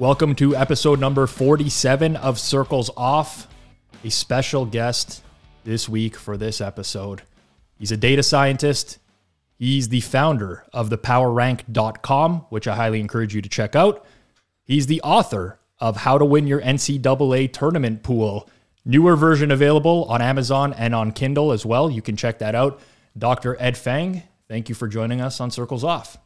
Welcome to episode number 47 of Circles Off. A special guest this week for this episode. He's a data scientist. He's the founder of the powerrank.com, which I highly encourage you to check out. He's the author of How to Win Your NCAA Tournament Pool. Newer version available on Amazon and on Kindle as well. You can check that out. Dr. Ed Feng, thank you for joining us on Circles Off.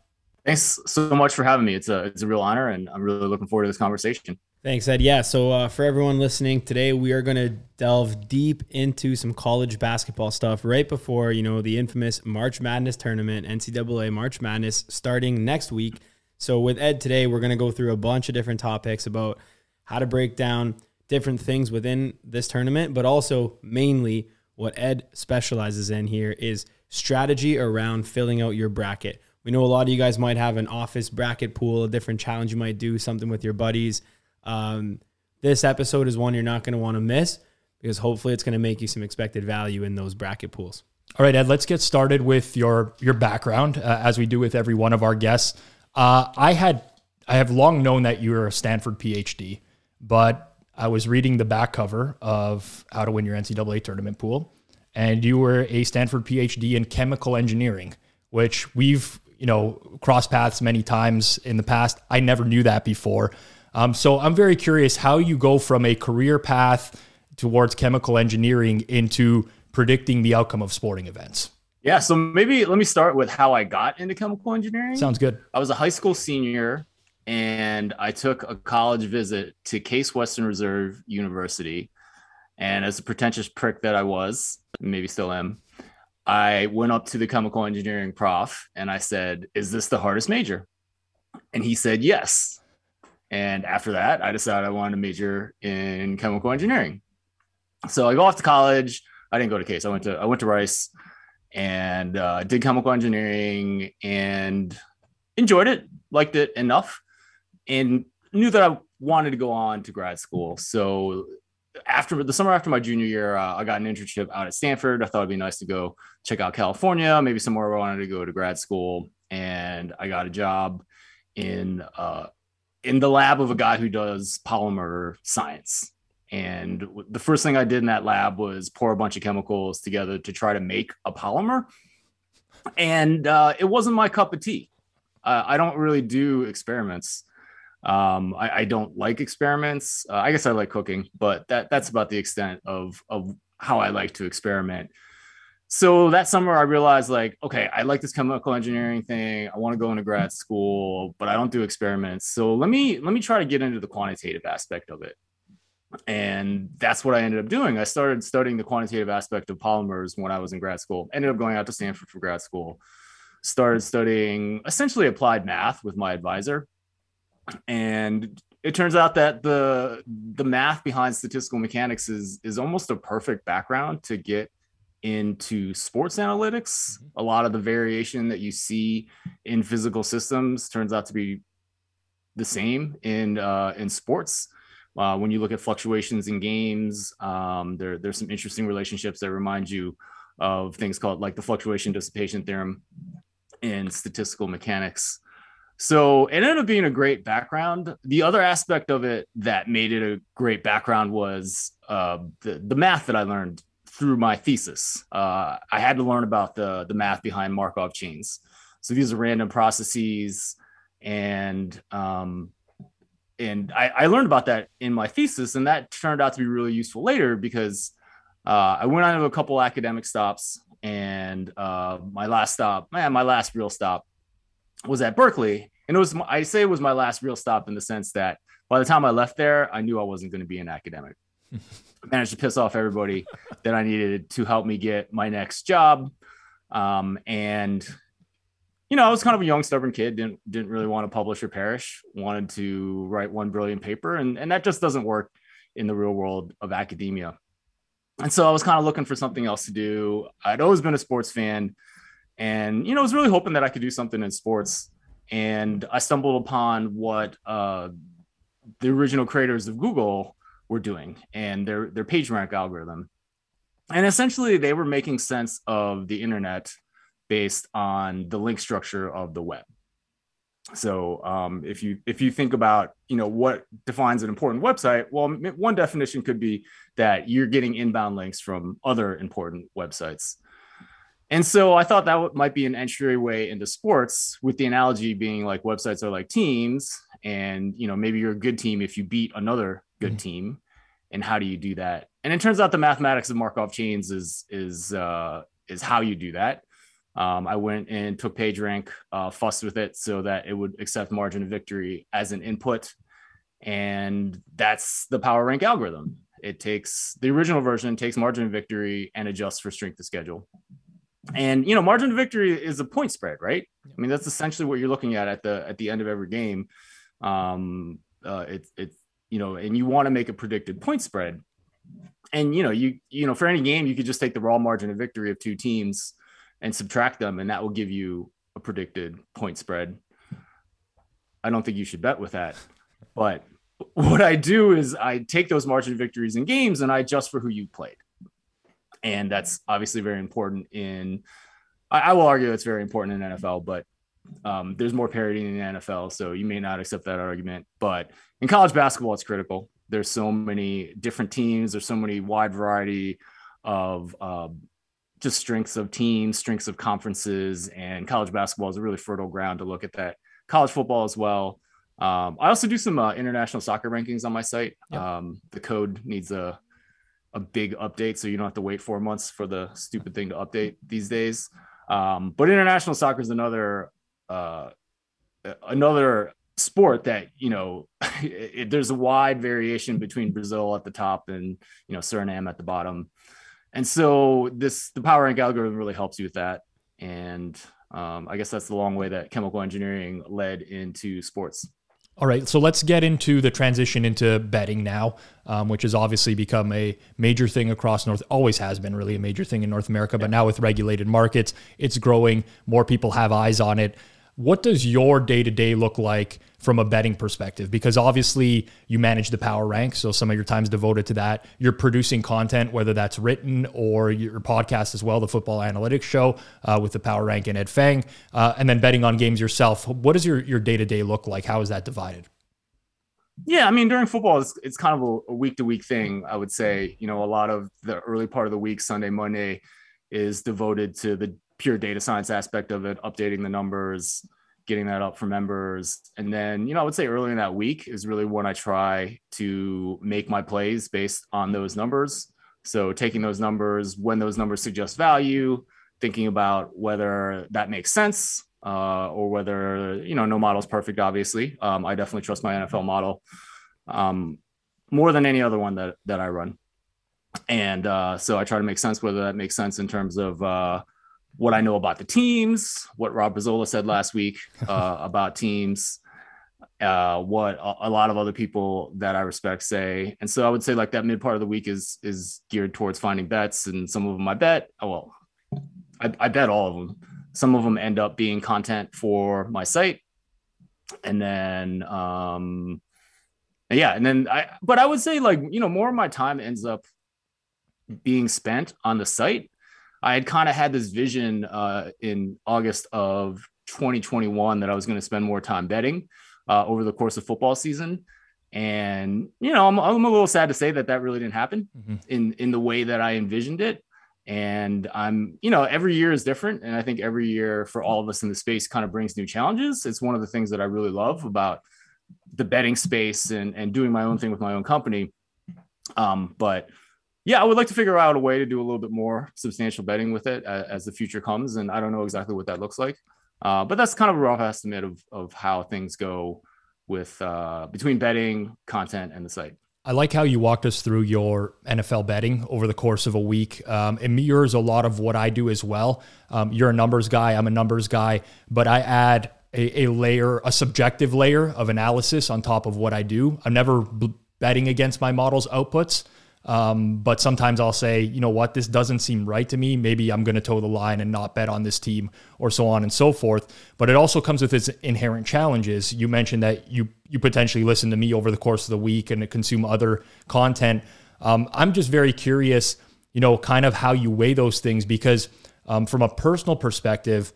Thanks so much for having me. It's a it's a real honor, and I'm really looking forward to this conversation. Thanks, Ed. Yeah. So uh, for everyone listening today, we are going to delve deep into some college basketball stuff right before you know the infamous March Madness tournament, NCAA March Madness, starting next week. So with Ed today, we're going to go through a bunch of different topics about how to break down different things within this tournament, but also mainly what Ed specializes in here is strategy around filling out your bracket. We know a lot of you guys might have an office bracket pool, a different challenge you might do, something with your buddies. Um, this episode is one you're not going to want to miss because hopefully it's going to make you some expected value in those bracket pools. All right, Ed, let's get started with your your background, uh, as we do with every one of our guests. Uh, I had I have long known that you're a Stanford PhD, but I was reading the back cover of How to Win Your NCAA Tournament Pool, and you were a Stanford PhD in chemical engineering, which we've you know, crossed paths many times in the past. I never knew that before. Um, so I'm very curious how you go from a career path towards chemical engineering into predicting the outcome of sporting events. Yeah, so maybe let me start with how I got into chemical engineering. Sounds good. I was a high school senior and I took a college visit to Case Western Reserve University. And as a pretentious prick that I was, maybe still am, I went up to the chemical engineering prof and I said, Is this the hardest major? And he said, Yes. And after that, I decided I wanted to major in chemical engineering. So I go off to college. I didn't go to Case. I went to I went to Rice and uh, did chemical engineering and enjoyed it, liked it enough, and knew that I wanted to go on to grad school. So after the summer after my junior year, uh, I got an internship out at Stanford. I thought it'd be nice to go check out California, maybe somewhere where I wanted to go to grad school. And I got a job in uh, in the lab of a guy who does polymer science. And the first thing I did in that lab was pour a bunch of chemicals together to try to make a polymer. And uh, it wasn't my cup of tea. Uh, I don't really do experiments. Um, I, I, don't like experiments. Uh, I guess I like cooking, but that that's about the extent of of how I like to experiment. So that summer, I realized like, okay, I like this chemical engineering thing. I want to go into grad school, but I don't do experiments. So let me let me try to get into the quantitative aspect of it. And that's what I ended up doing. I started studying the quantitative aspect of polymers when I was in grad school. Ended up going out to Stanford for grad school. Started studying essentially applied math with my advisor and it turns out that the the math behind statistical mechanics is is almost a perfect background to get into sports analytics. A lot of the variation that you see in physical systems turns out to be the same in uh, in sports. Uh, when you look at fluctuations in games um, there, there's some interesting relationships that remind you of things called like the fluctuation dissipation theorem in statistical mechanics so it ended up being a great background. The other aspect of it that made it a great background was uh, the, the math that I learned through my thesis. Uh, I had to learn about the, the math behind Markov chains. So these are random processes, and um, and I, I learned about that in my thesis, and that turned out to be really useful later because uh, I went on to a couple academic stops, and uh, my last stop, man, my last real stop was at Berkeley, and it was I say it was my last real stop in the sense that by the time I left there, I knew I wasn't going to be an academic. I managed to piss off everybody that I needed to help me get my next job. Um, and you know, I was kind of a young, stubborn kid. didn't didn't really want to publish or perish. Wanted to write one brilliant paper, and and that just doesn't work in the real world of academia. And so I was kind of looking for something else to do. I'd always been a sports fan, and you know, I was really hoping that I could do something in sports. And I stumbled upon what uh, the original creators of Google were doing and their their PageRank algorithm. And essentially, they were making sense of the internet based on the link structure of the web. So um, if you if you think about you know what defines an important website, well, one definition could be that you're getting inbound links from other important websites. And so I thought that might be an entryway into sports, with the analogy being like websites are like teams, and you know maybe you're a good team if you beat another good mm-hmm. team, and how do you do that? And it turns out the mathematics of Markov chains is is uh, is how you do that. Um, I went and took PageRank, uh, fussed with it so that it would accept margin of victory as an input. And that's the power rank algorithm. It takes the original version, takes margin of victory and adjusts for strength of schedule. And you know, margin of victory is a point spread, right? I mean, that's essentially what you're looking at at the at the end of every game. Um, uh, it's it's you know, and you want to make a predicted point spread. And you know, you you know, for any game, you could just take the raw margin of victory of two teams and subtract them, and that will give you a predicted point spread. I don't think you should bet with that. But what I do is I take those margin victories in games and I adjust for who you played. And that's obviously very important in, I, I will argue it's very important in NFL, but um, there's more parity in the NFL. So you may not accept that argument. But in college basketball, it's critical. There's so many different teams, there's so many wide variety of uh, just strengths of teams, strengths of conferences, and college basketball is a really fertile ground to look at that. College football as well. Um, I also do some uh, international soccer rankings on my site. Yep. Um, the code needs a a big update, so you don't have to wait four months for the stupid thing to update these days. Um, but international soccer is another uh, another sport that you know it, there's a wide variation between Brazil at the top and you know Suriname at the bottom. And so this the power rank algorithm really helps you with that. And um, I guess that's the long way that chemical engineering led into sports. All right, so let's get into the transition into betting now, um, which has obviously become a major thing across North. Always has been really a major thing in North America, but now with regulated markets, it's growing. More people have eyes on it. What does your day to day look like from a betting perspective? Because obviously you manage the power rank, so some of your time is devoted to that. You're producing content, whether that's written or your podcast as well, the Football Analytics Show uh, with the power rank and Ed Feng, uh, and then betting on games yourself. What does your your day to day look like? How is that divided? Yeah, I mean, during football, it's, it's kind of a week to week thing. I would say, you know, a lot of the early part of the week, Sunday, Monday, is devoted to the pure data science aspect of it, updating the numbers, getting that up for members. And then, you know, I would say early in that week is really when I try to make my plays based on those numbers. So taking those numbers, when those numbers suggest value, thinking about whether that makes sense uh, or whether, you know, no model is perfect, obviously. Um, I definitely trust my NFL model um, more than any other one that, that I run. And uh, so I try to make sense whether that makes sense in terms of, uh, what I know about the teams, what Rob Pizzola said last week uh, about teams, uh, what a, a, lot of other people that I respect say. And so I would say like that mid part of the week is is geared towards finding bets, and some of them I bet. Oh, well, I, I bet all of them. Some of them end up being content for my site, and then um, yeah, and then I. But I would say like you know more of my time ends up being spent on the site I had kind of had this vision uh, in August of 2021 that I was going to spend more time betting uh, over the course of football season. And you know, I'm, I'm a little sad to say that that really didn't happen mm-hmm. in in the way that I envisioned it. And I'm, you know, every year is different, and I think every year for all of us in the space kind of brings new challenges. It's one of the things that I really love about the betting space and and doing my own thing with my own company. Um, but yeah, I would like to figure out a way to do a little bit more substantial betting with it as, as the future comes, and I don't know exactly what that looks like, uh, but that's kind of a rough estimate of of how things go with uh, between betting, content, and the site. I like how you walked us through your NFL betting over the course of a week. Um, it mirrors a lot of what I do as well. Um, you're a numbers guy, I'm a numbers guy, but I add a, a, layer, a subjective layer of analysis on top of what I do. I'm never b- betting against my model's outputs. Um, but sometimes I'll say, you know what, this doesn't seem right to me. Maybe I'm going to toe the line and not bet on this team, or so on and so forth. But it also comes with its inherent challenges. You mentioned that you you potentially listen to me over the course of the week and consume other content. Um, I'm just very curious, you know, kind of how you weigh those things because um, from a personal perspective,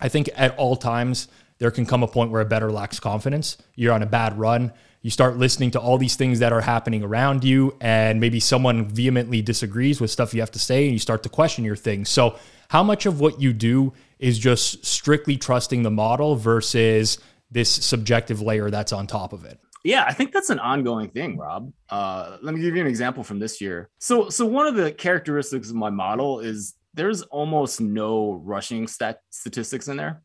I think at all times there can come a point where a bettor lacks confidence. You're on a bad run you start listening to all these things that are happening around you, and maybe someone vehemently disagrees with stuff you have to say, and you start to question your things. So, how much of what you do is just strictly trusting the model versus this subjective layer that's on top of it? Yeah, I think that's an ongoing thing, Rob. Uh, let me give you an example from this year. So, so one of the characteristics of my model is there's almost no rushing stat statistics in there.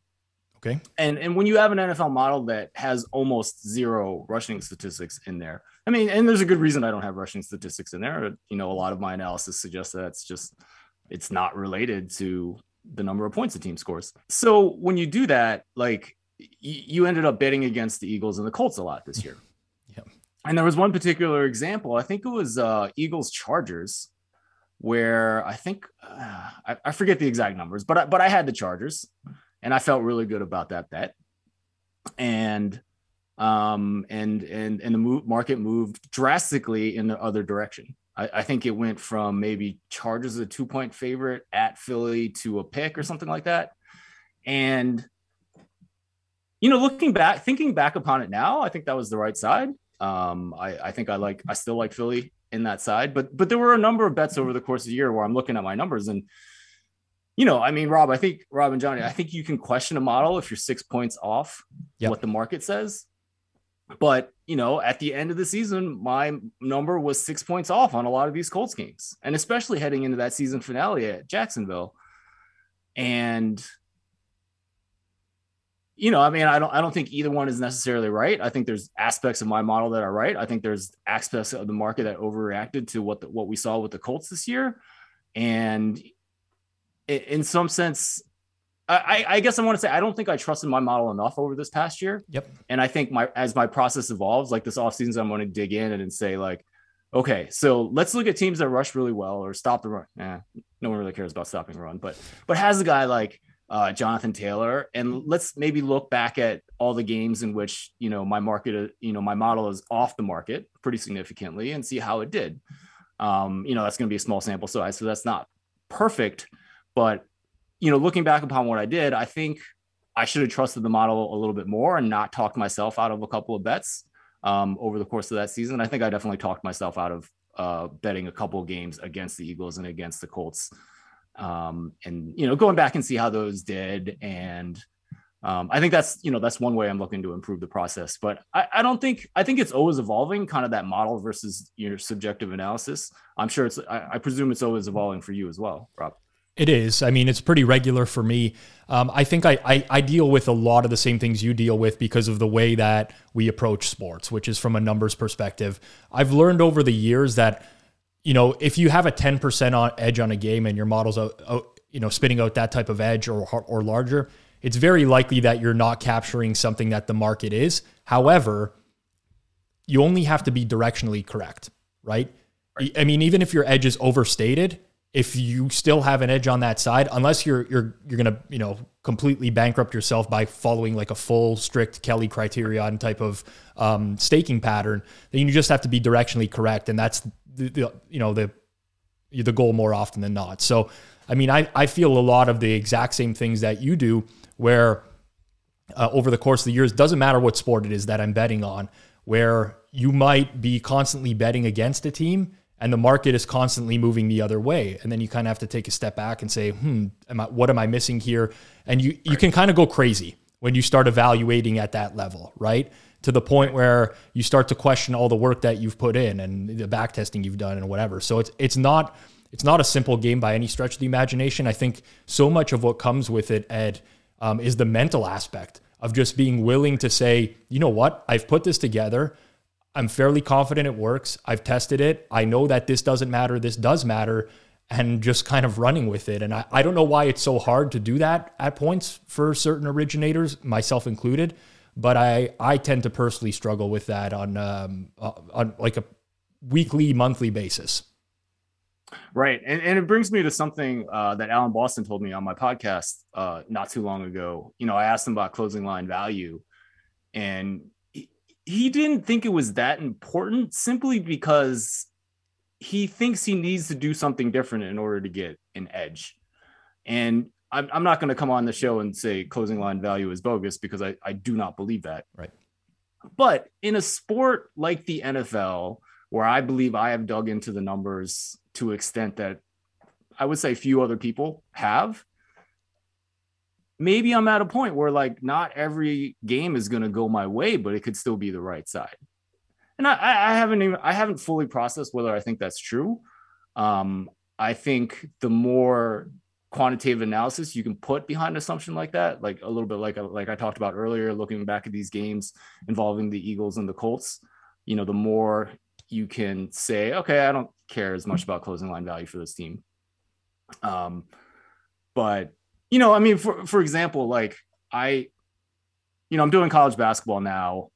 Okay. And and when you have an NFL model that has almost zero rushing statistics in there, I mean, and there's a good reason I don't have rushing statistics in there. You know, a lot of my analysis suggests that it's just it's not related to the number of points the team scores. So when you do that, like y- you ended up betting against the Eagles and the Colts a lot this year. yeah. And there was one particular example. I think it was uh, Eagles Chargers, where I think uh, I, I forget the exact numbers, but I, but I had the Chargers and I felt really good about that bet. And um, and and and the move, market moved drastically in the other direction. I, I think it went from maybe Chargers a two point favorite at Philly to a pick or something like that. And you know, looking back, thinking back upon it now, I think that was the right side. Um, I, I think I like I still like Philly in that side, but but there were a number of bets over the course of the year where I'm looking at my numbers and you know, I mean, Rob, I think Rob and Johnny, I think you can question a model if you're six points off yep. what the market says. But you know, at the end of the season, my number was six points off on a lot of these Colts games, and especially heading into that season finale at Jacksonville. And you know, I mean, I don't, I don't think either one is necessarily right. I think there's aspects of my model that are right. I think there's aspects of the market that overreacted to what the, what we saw with the Colts this year, and in some sense, I, I, guess I want to say I don't think I trusted my model enough over this past year. Yep. And I think my as my process evolves, like this offseason, I'm going to dig in and, say like, okay, so let's look at teams that rush really well or stop the run. Eh, no one really cares about stopping the run, but but has a guy like uh, Jonathan Taylor, and let's maybe look back at all the games in which you know my market, you know, my model is off the market pretty significantly, and see how it did. Um, you know, that's going to be a small sample size, so that's not perfect but you know, looking back upon what I did, I think I should have trusted the model a little bit more and not talked myself out of a couple of bets um, over the course of that season. I think I definitely talked myself out of uh, betting a couple of games against the Eagles and against the Colts. Um, and you know, going back and see how those did, and um, I think that's you know that's one way I'm looking to improve the process. But I, I don't think I think it's always evolving, kind of that model versus your subjective analysis. I'm sure it's I, I presume it's always evolving for you as well, Rob. It is. I mean, it's pretty regular for me. Um, I think I, I, I, deal with a lot of the same things you deal with because of the way that we approach sports, which is from a numbers perspective. I've learned over the years that, you know, if you have a 10% on edge on a game and your model's, out, out, you know, spitting out that type of edge or, or larger, it's very likely that you're not capturing something that the market is. However, you only have to be directionally correct, right? right. I mean, even if your edge is overstated, if you still have an edge on that side, unless you're you're you're gonna you know completely bankrupt yourself by following like a full strict Kelly criterion type of um, staking pattern, then you just have to be directionally correct, and that's the, the you know the the goal more often than not. So, I mean, I I feel a lot of the exact same things that you do, where uh, over the course of the years, doesn't matter what sport it is that I'm betting on, where you might be constantly betting against a team and the market is constantly moving the other way. And then you kind of have to take a step back and say hmm am I, what am i missing here? And you you can kind of go crazy when you start evaluating at that level right? To the point where you start to question all the work that you've put in and the back testing you've done and whatever. So it's it's not it's not a simple game by any stretch of the imagination. I think so much of what comes with it ed um, is the mental aspect of just being willing to say you know what? I've put this together I'm fairly confident it works. I've tested it. I know that this doesn't matter. This does matter. And just kind of running with it. And I, I don't know why it's so hard to do that at points for certain originators, myself included. But I, I tend to personally struggle with that on, um, uh, on like a weekly, monthly basis. Right. And, and it brings me to something uh, that Alan Boston told me on my podcast uh, not too long ago. You know, I asked him about closing line value, and he, didn't think it was that important simply because he thinks he needs to do something different in order to get an edge. And I'm, I'm not going to come on the show and say closing line value is bogus because I, I do not believe that. Right. But in a sport like the NFL, where I believe I have dug into the numbers to extent that I would say few other people have. Maybe I'm at a point where like not every game is going to go my way, but it could still be the right side. And I, I haven't even I haven't fully processed whether I think that's true. Um, I think the more quantitative analysis you can put behind an assumption like that, like a little bit like like I talked about earlier, looking back at these games involving the Eagles and the Colts, you know, the more you can say, okay, I don't care as much about closing line value for this team. Um, but you know, I mean, for for example, like I, you know, I'm doing college basketball now,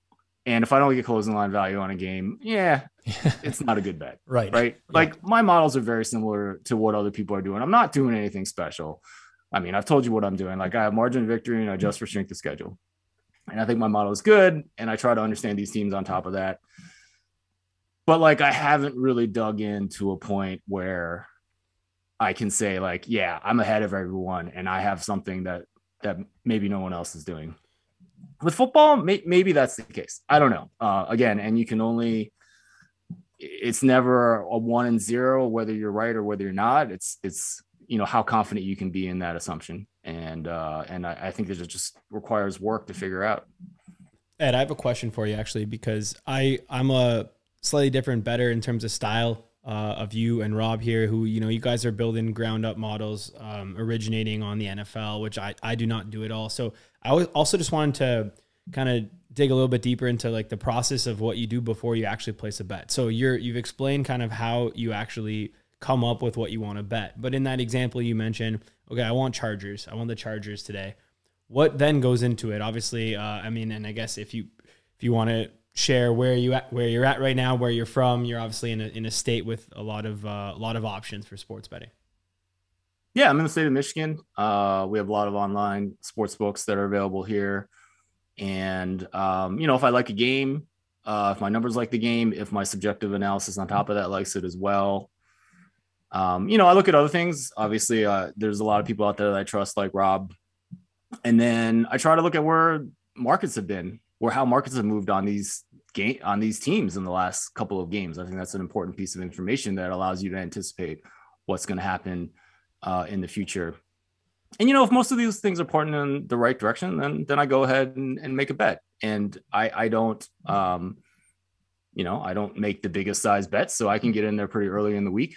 and if I don't get closing line value on a game, yeah, it's not a good bet. right. Right. Yeah. Like my models are very similar to what other people are doing. I'm not doing anything special. I mean, I've told you what I'm doing. Like I have margin of victory and I adjust for strength of schedule. And I think my model is good. And I try to understand these teams on top of that but like I haven't really dug into a point where I can say like, yeah, I'm ahead of everyone and I have something that that maybe no one else is doing. With football, may, maybe that's the case. I don't know. Uh, again, and you can only it's never a one and zero whether you're right or whether you're not. It's it's you know how confident you can be in that assumption, and uh, and I, I think that it just requires work to figure out. Ed, I have a question for you actually because I I'm a slightly different, bettor in terms of style uh, of you and Rob here, who you know you guys are building ground up models, um, originating on the NFL, which I I do not do at all. So I also just wanted to kind of dig a little bit deeper into like the process of what you do before you actually place a bet. So you're you've explained kind of how you actually come up with what you want to bet. But in that example you mentioned, okay, I want Chargers. I want the Chargers today. What then goes into it? Obviously, uh, I mean, and I guess if you if you want to share where you at, where you're at right now, where you're from. You're obviously in a in a state with a lot of uh, a lot of options for sports betting. Yeah, I'm in the state of Michigan. Uh, we have a lot of online sports books that are available here, and um, you know, if I like a game, uh, if my numbers like the game, if my subjective analysis on top of that likes it as well. Um, you know, I look at other things. Obviously, uh, there's a lot of people out there that I trust, like Rob, and then I try to look at where markets have been or how markets have moved on these game on these teams in the last couple of games. I think that's an important piece of information that allows you to anticipate what's going to happen uh, in the future. And you know, if most of these things are pointing in the right direction, then then I go ahead and, and make a bet. And I I don't um, you know I don't make the biggest size bets, so I can get in there pretty early in the week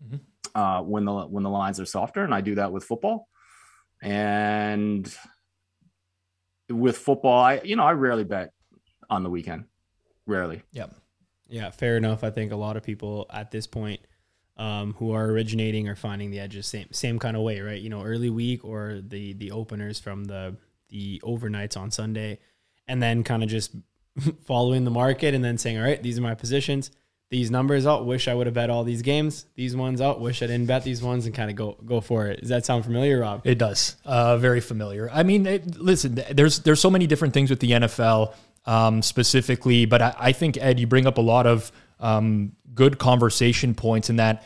mm-hmm. uh, when the when the lines are softer, and I do that with football. And with football, I you know I rarely bet on the weekend, rarely. Yep. Yeah, fair enough. I think a lot of people at this point um, who are originating are finding the edges same same kind of way, right? You know, early week or the the openers from the the overnights on Sunday, and then kind of just following the market and then saying, all right, these are my positions these numbers out. Wish I would have bet all these games. These ones out. Wish I didn't bet these ones and kind of go go for it. Does that sound familiar, Rob? It does. Uh, very familiar. I mean, it, listen, there's there's so many different things with the NFL um, specifically, but I, I, think Ed, you bring up a lot of um, good conversation points in that.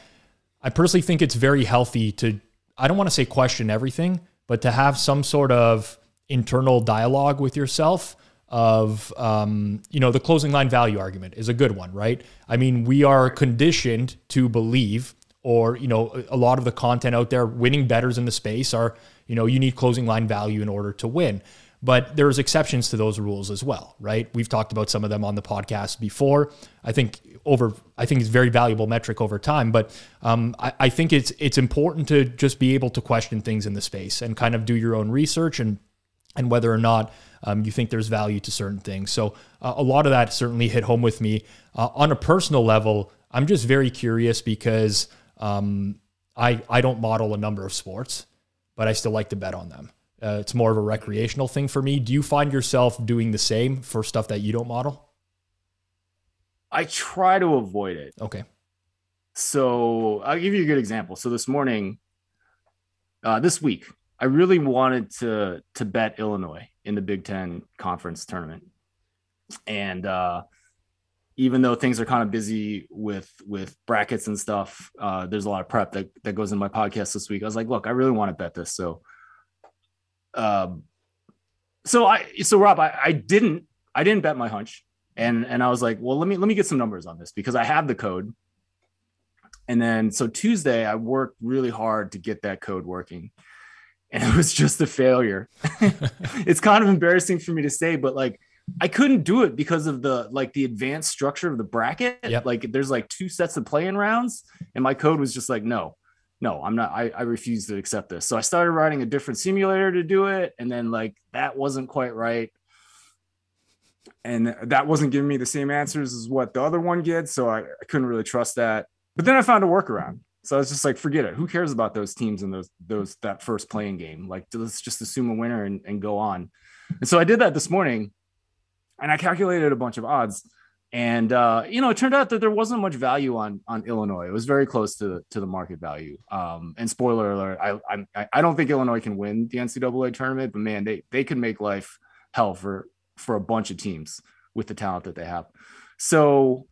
I personally think it's very healthy to. I don't want to say question everything, but to have some sort of internal dialogue with yourself of um, you know the closing line value argument is a good one, right? I mean, we are conditioned to believe, or you know, a lot of the content out there, winning bettors in the space are you know you need closing line value in order to win. But there's exceptions to those rules as well, right? We've talked about some of them on the podcast before. I think over, I think it's very valuable metric over time. But um, I, I think it's it's important to just be able to question things in the space and kind of do your own research and and whether or not um, you think there's value to certain things. So uh, a lot of that certainly hit home with me. Uh, on a personal level, I'm just very curious because um, I I don't model a number of sports, but I still like to bet on them. Uh, it's more of a recreational thing for me. Do you find yourself doing the same for stuff that you don't model? I try to avoid it. Okay. So I'll give you a good example. So this morning, uh, this week, I really wanted to to bet Illinois in the Big Ten conference tournament, and uh, even though things are kind of busy with with brackets and stuff, uh, there's a lot of prep that that goes in my podcast this week. I was like, look, I really want to bet this, so. Um, so I so Rob, I, I didn't I didn't bet my hunch and and I was like, well, let me let me get some numbers on this because I have the code. And then so Tuesday, I worked really hard to get that code working, and it was just a failure. it's kind of embarrassing for me to say, but like I couldn't do it because of the like the advanced structure of the bracket. Yep. Like there's like two sets of playing rounds, and my code was just like, no, no, I'm not. I, I refuse to accept this. So I started writing a different simulator to do it, and then like that wasn't quite right and that wasn't giving me the same answers as what the other one gets. So I, I couldn't really trust that. But then I found a workaround. So I was just like, forget it. Who cares about those teams and those those that first playing game? Like, let's just assume a winner and, and go on. And so I did that this morning, and I calculated a bunch of odds. And uh, you know, it turned out that there wasn't much value on on Illinois. It was very close to to the market value. Um, and spoiler alert, I, I I don't think Illinois can win the NCAA tournament, but man, they they can make life hell for for a bunch of teams with the talent that they have. So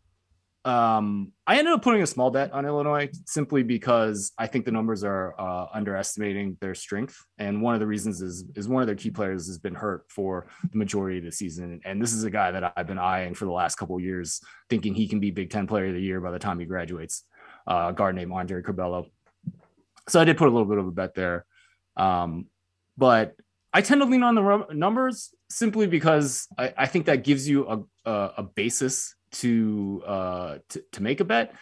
um, I ended up putting a small bet on Illinois simply because I think the numbers are uh, underestimating their strength, and one of the reasons is is one of their key players has been hurt for the majority of the season, and this is a guy that I've been eyeing for the last couple years, thinking he can be Big Ten Player of the Year by the time he graduates. Uh, a guard named Andre Curbelo. So I did put a little bit of a bet there, um, but I tend to lean on the numbers simply because I, I think that gives you a, a, a basis to, uh, to to make a bet.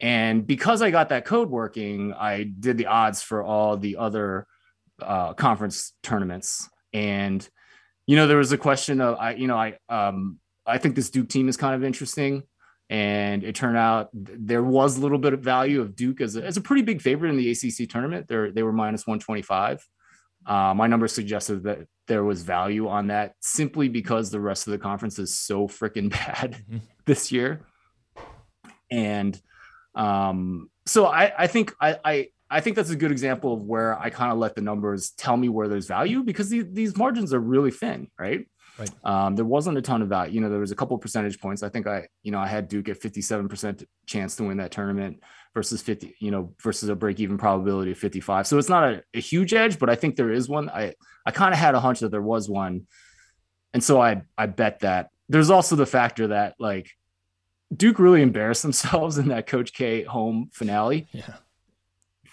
And because I got that code working, I did the odds for all the other uh, conference tournaments. And you know, there was a question of I, you know, I um, I think this Duke team is kind of interesting. And it turned out there was a little bit of value of Duke as a, as a pretty big favorite in the ACC tournament. They they were minus 125. Uh, my numbers suggested that there was value on that simply because the rest of the conference is so freaking bad mm-hmm. this year. And um, so I, I think I, I, I think that's a good example of where I kind of let the numbers tell me where there's value because these, these margins are really thin, right? Right. Um, there wasn't a ton of value. You know, there was a couple percentage points. I think I, you know, I had Duke at 57% chance to win that tournament versus 50, you know, versus a break even probability of 55. So it's not a, a huge edge, but I think there is one. I, I kind of had a hunch that there was one. And so I, I bet that there's also the factor that like Duke really embarrassed themselves in that Coach K home finale. Yeah.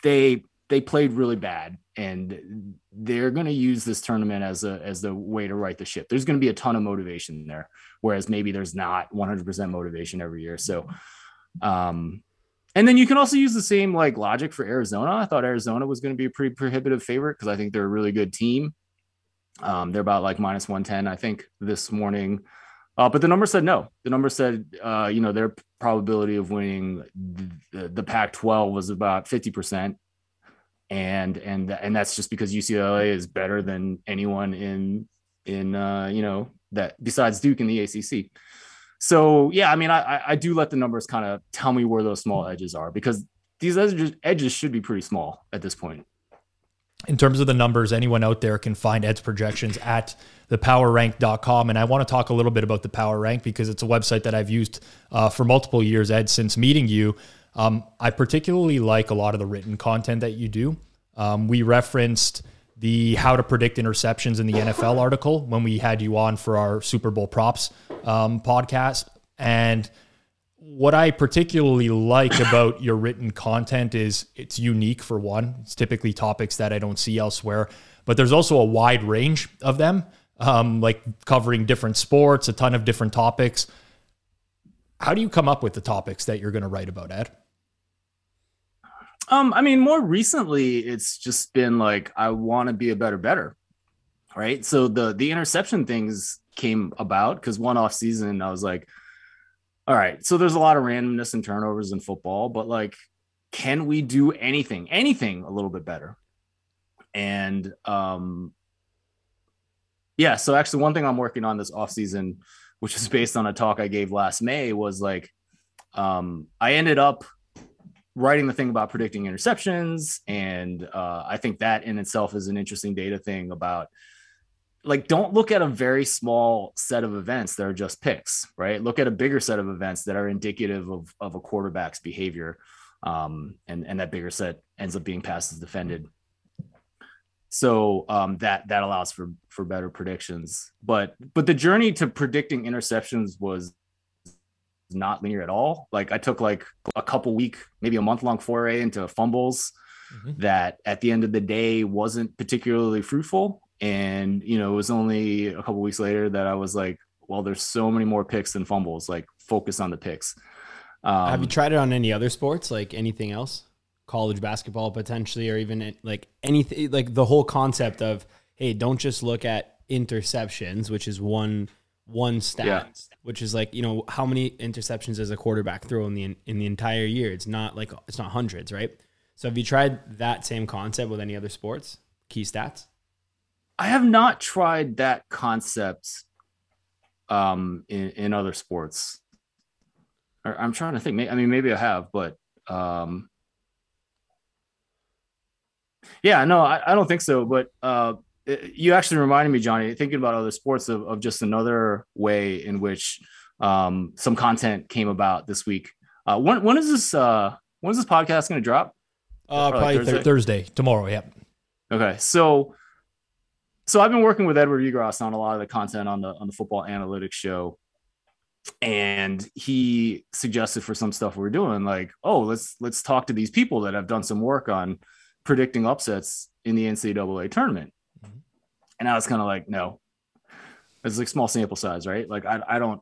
They, they played really bad and they're going to use this tournament as a as the way to right the ship. There's going to be a ton of motivation there, whereas maybe there's not 100% motivation every year. So, um, and then you can also use the same like logic for Arizona. I thought Arizona was going to be a pretty prohibitive favorite because I think they're a really good team. Um, they're about like minus 110, I think, this morning. Uh, but the number said no. The number said, uh, you know, their probability of winning the, the Pac 12 was about 50%. And, and, and that's just because UCLA is better than anyone in, in, uh, you know, that besides Duke in the ACC so yeah, I mean, I I do let the numbers kind of tell me where those small edges are because these edges edges should be pretty small at this point. In terms of the numbers, anyone out there can find Ed's projections at thepowerrank.com. And I want to talk a little bit about the Power Rank because it's a website that I've used uh, for multiple years, Ed, since meeting you. Um, I particularly like a lot of the written content that you do. Um, we referenced the how to predict interceptions in the NFL article when we had you on for our Super Bowl props um, podcast. And what I particularly like about your written content is it's unique for one. It's typically topics that I don't see elsewhere, but there's also a wide range of them, um, like covering different sports, a ton of different topics. How do you come up with the topics that you're going to write about, Ed? Um, I mean, more recently, it's just been like I want to be a better bettor, right? So the the interception things came about because one off season I was like, all right, so there's a lot of randomness and turnovers in football, but like, can we do anything, anything a little bit better? And um, yeah, so actually, one thing I'm working on this off season, which is based on a talk I gave last May, was like, um, I ended up writing the thing about predicting interceptions, and uh, I think that in itself is an interesting data thing about like don't look at a very small set of events that are just picks right? Look at a bigger set of events that are indicative of, of a quarterback's behavior um, and and that bigger set ends up being passes defended. So um, that that allows for for better predictions. But but the journey to predicting interceptions was not linear at all like i took like a couple week maybe a month long foray into fumbles mm-hmm. that at the end of the day wasn't particularly fruitful and, you know, it was only a couple weeks later that I was like, well, there's so many more picks than fumbles. Like, focus on the picks. Um, Have you tried it on any other sports, like anything else? College basketball, potentially, or even like anything, like the whole concept of, hey, don't just look at interceptions, which is one one stat, yeah. which is like you know how many interceptions does a quarterback throw in the in the entire year? It's not like it's not hundreds, right? So have you tried that same concept with any other sports? Key stats. I have not tried that concept um, in, in other sports. I'm trying to think. I mean, maybe I have, but um, yeah, no, I, I don't think so. But uh, you actually reminded me, Johnny, thinking about other sports of, of just another way in which um, some content came about this week. Uh, when when is this? Uh, when is this podcast going to drop? Uh, probably like Thursday? Thursday tomorrow. Yep. Okay, so so I've been working with Edward Egros on a lot of the content on the on the football analytics show. And he suggested for some stuff we are doing, like, oh, let's let's talk to these people that have done some work on predicting upsets in the NCAA tournament. And I was kind of like, no, it's like small sample size, right? Like I, I don't,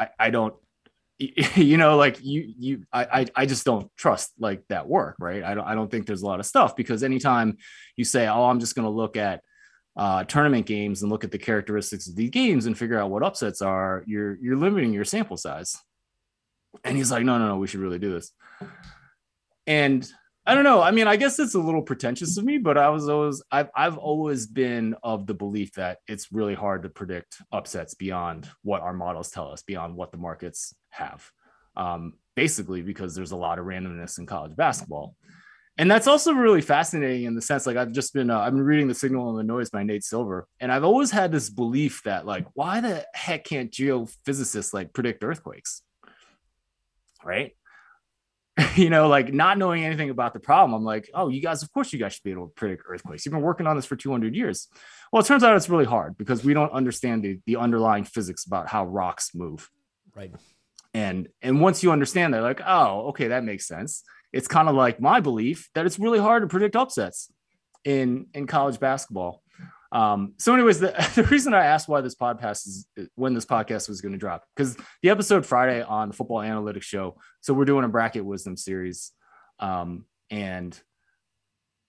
I, I don't, you know, like you, you, I, I just don't trust like that work, right? I don't, I don't think there's a lot of stuff because anytime you say, oh, I'm just going to look at uh, tournament games and look at the characteristics of these games and figure out what upsets are, you're you're limiting your sample size. And he's like, no, no, no, we should really do this. And I don't know. I mean, I guess it's a little pretentious of me, but I was always I've I've always been of the belief that it's really hard to predict upsets beyond what our models tell us, beyond what the markets have. Um, basically, because there's a lot of randomness in college basketball and that's also really fascinating in the sense like i've just been uh, i've been reading the signal and the noise by nate silver and i've always had this belief that like why the heck can't geophysicists like predict earthquakes right you know like not knowing anything about the problem i'm like oh you guys of course you guys should be able to predict earthquakes. You've been working on this for 200 years. Well it turns out it's really hard because we don't understand the, the underlying physics about how rocks move. Right. And and once you understand that like oh okay that makes sense. It's kind of like my belief that it's really hard to predict upsets in in college basketball. Um, so, anyways, the, the reason I asked why this podcast is when this podcast was going to drop because the episode Friday on the Football Analytics Show. So we're doing a bracket wisdom series, um, and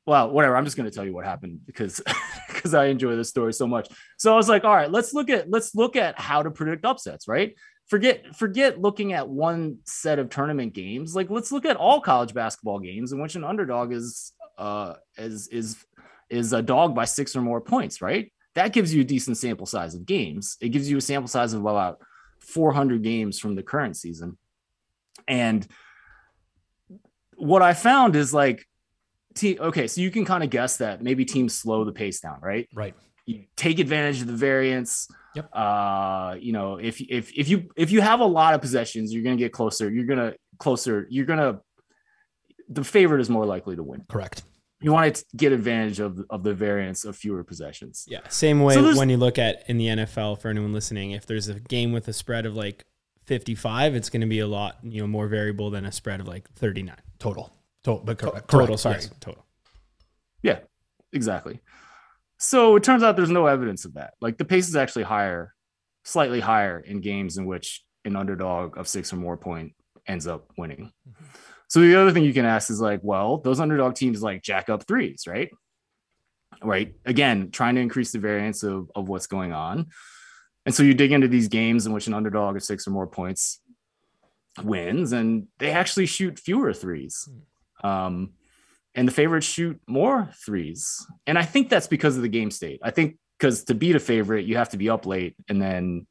well, whatever. I'm just going to tell you what happened because because I enjoy this story so much. So I was like, all right, let's look at let's look at how to predict upsets, right? forget forget looking at one set of tournament games. Like let's look at all college basketball games in which an underdog is uh is is is a dog by six or more points, right? That gives you a decent sample size of games. It gives you a sample size of about 400 games from the current season. And what I found is like, okay, so you can kind of guess that maybe teams slow the pace down, right? Right. You take advantage of the variance Yep. Uh, you know, if if if you if you have a lot of possessions, you're gonna get closer. You're gonna closer. You're gonna the favorite is more likely to win. Correct. You want to get advantage of of the variance of fewer possessions. Yeah. Same way so when you look at in the NFL for anyone listening, if there's a game with a spread of like 55, it's going to be a lot, you know, more variable than a spread of like 39 total. Total, but correct. total. Sorry, yes. total. Yeah, exactly. So it turns out there's no evidence of that. Like the pace is actually higher, slightly higher in games in which an underdog of six or more point ends up winning. Mm-hmm. So the other thing you can ask is like, well, those underdog teams like jack up threes, right? right? Again, trying to increase the variance of, of what's going on. And so you dig into these games in which an underdog of six or more points wins, and they actually shoot fewer threes. Um, and the favorites shoot more threes. And I think that's because of the game state. I think because to beat a favorite, you have to be up late and then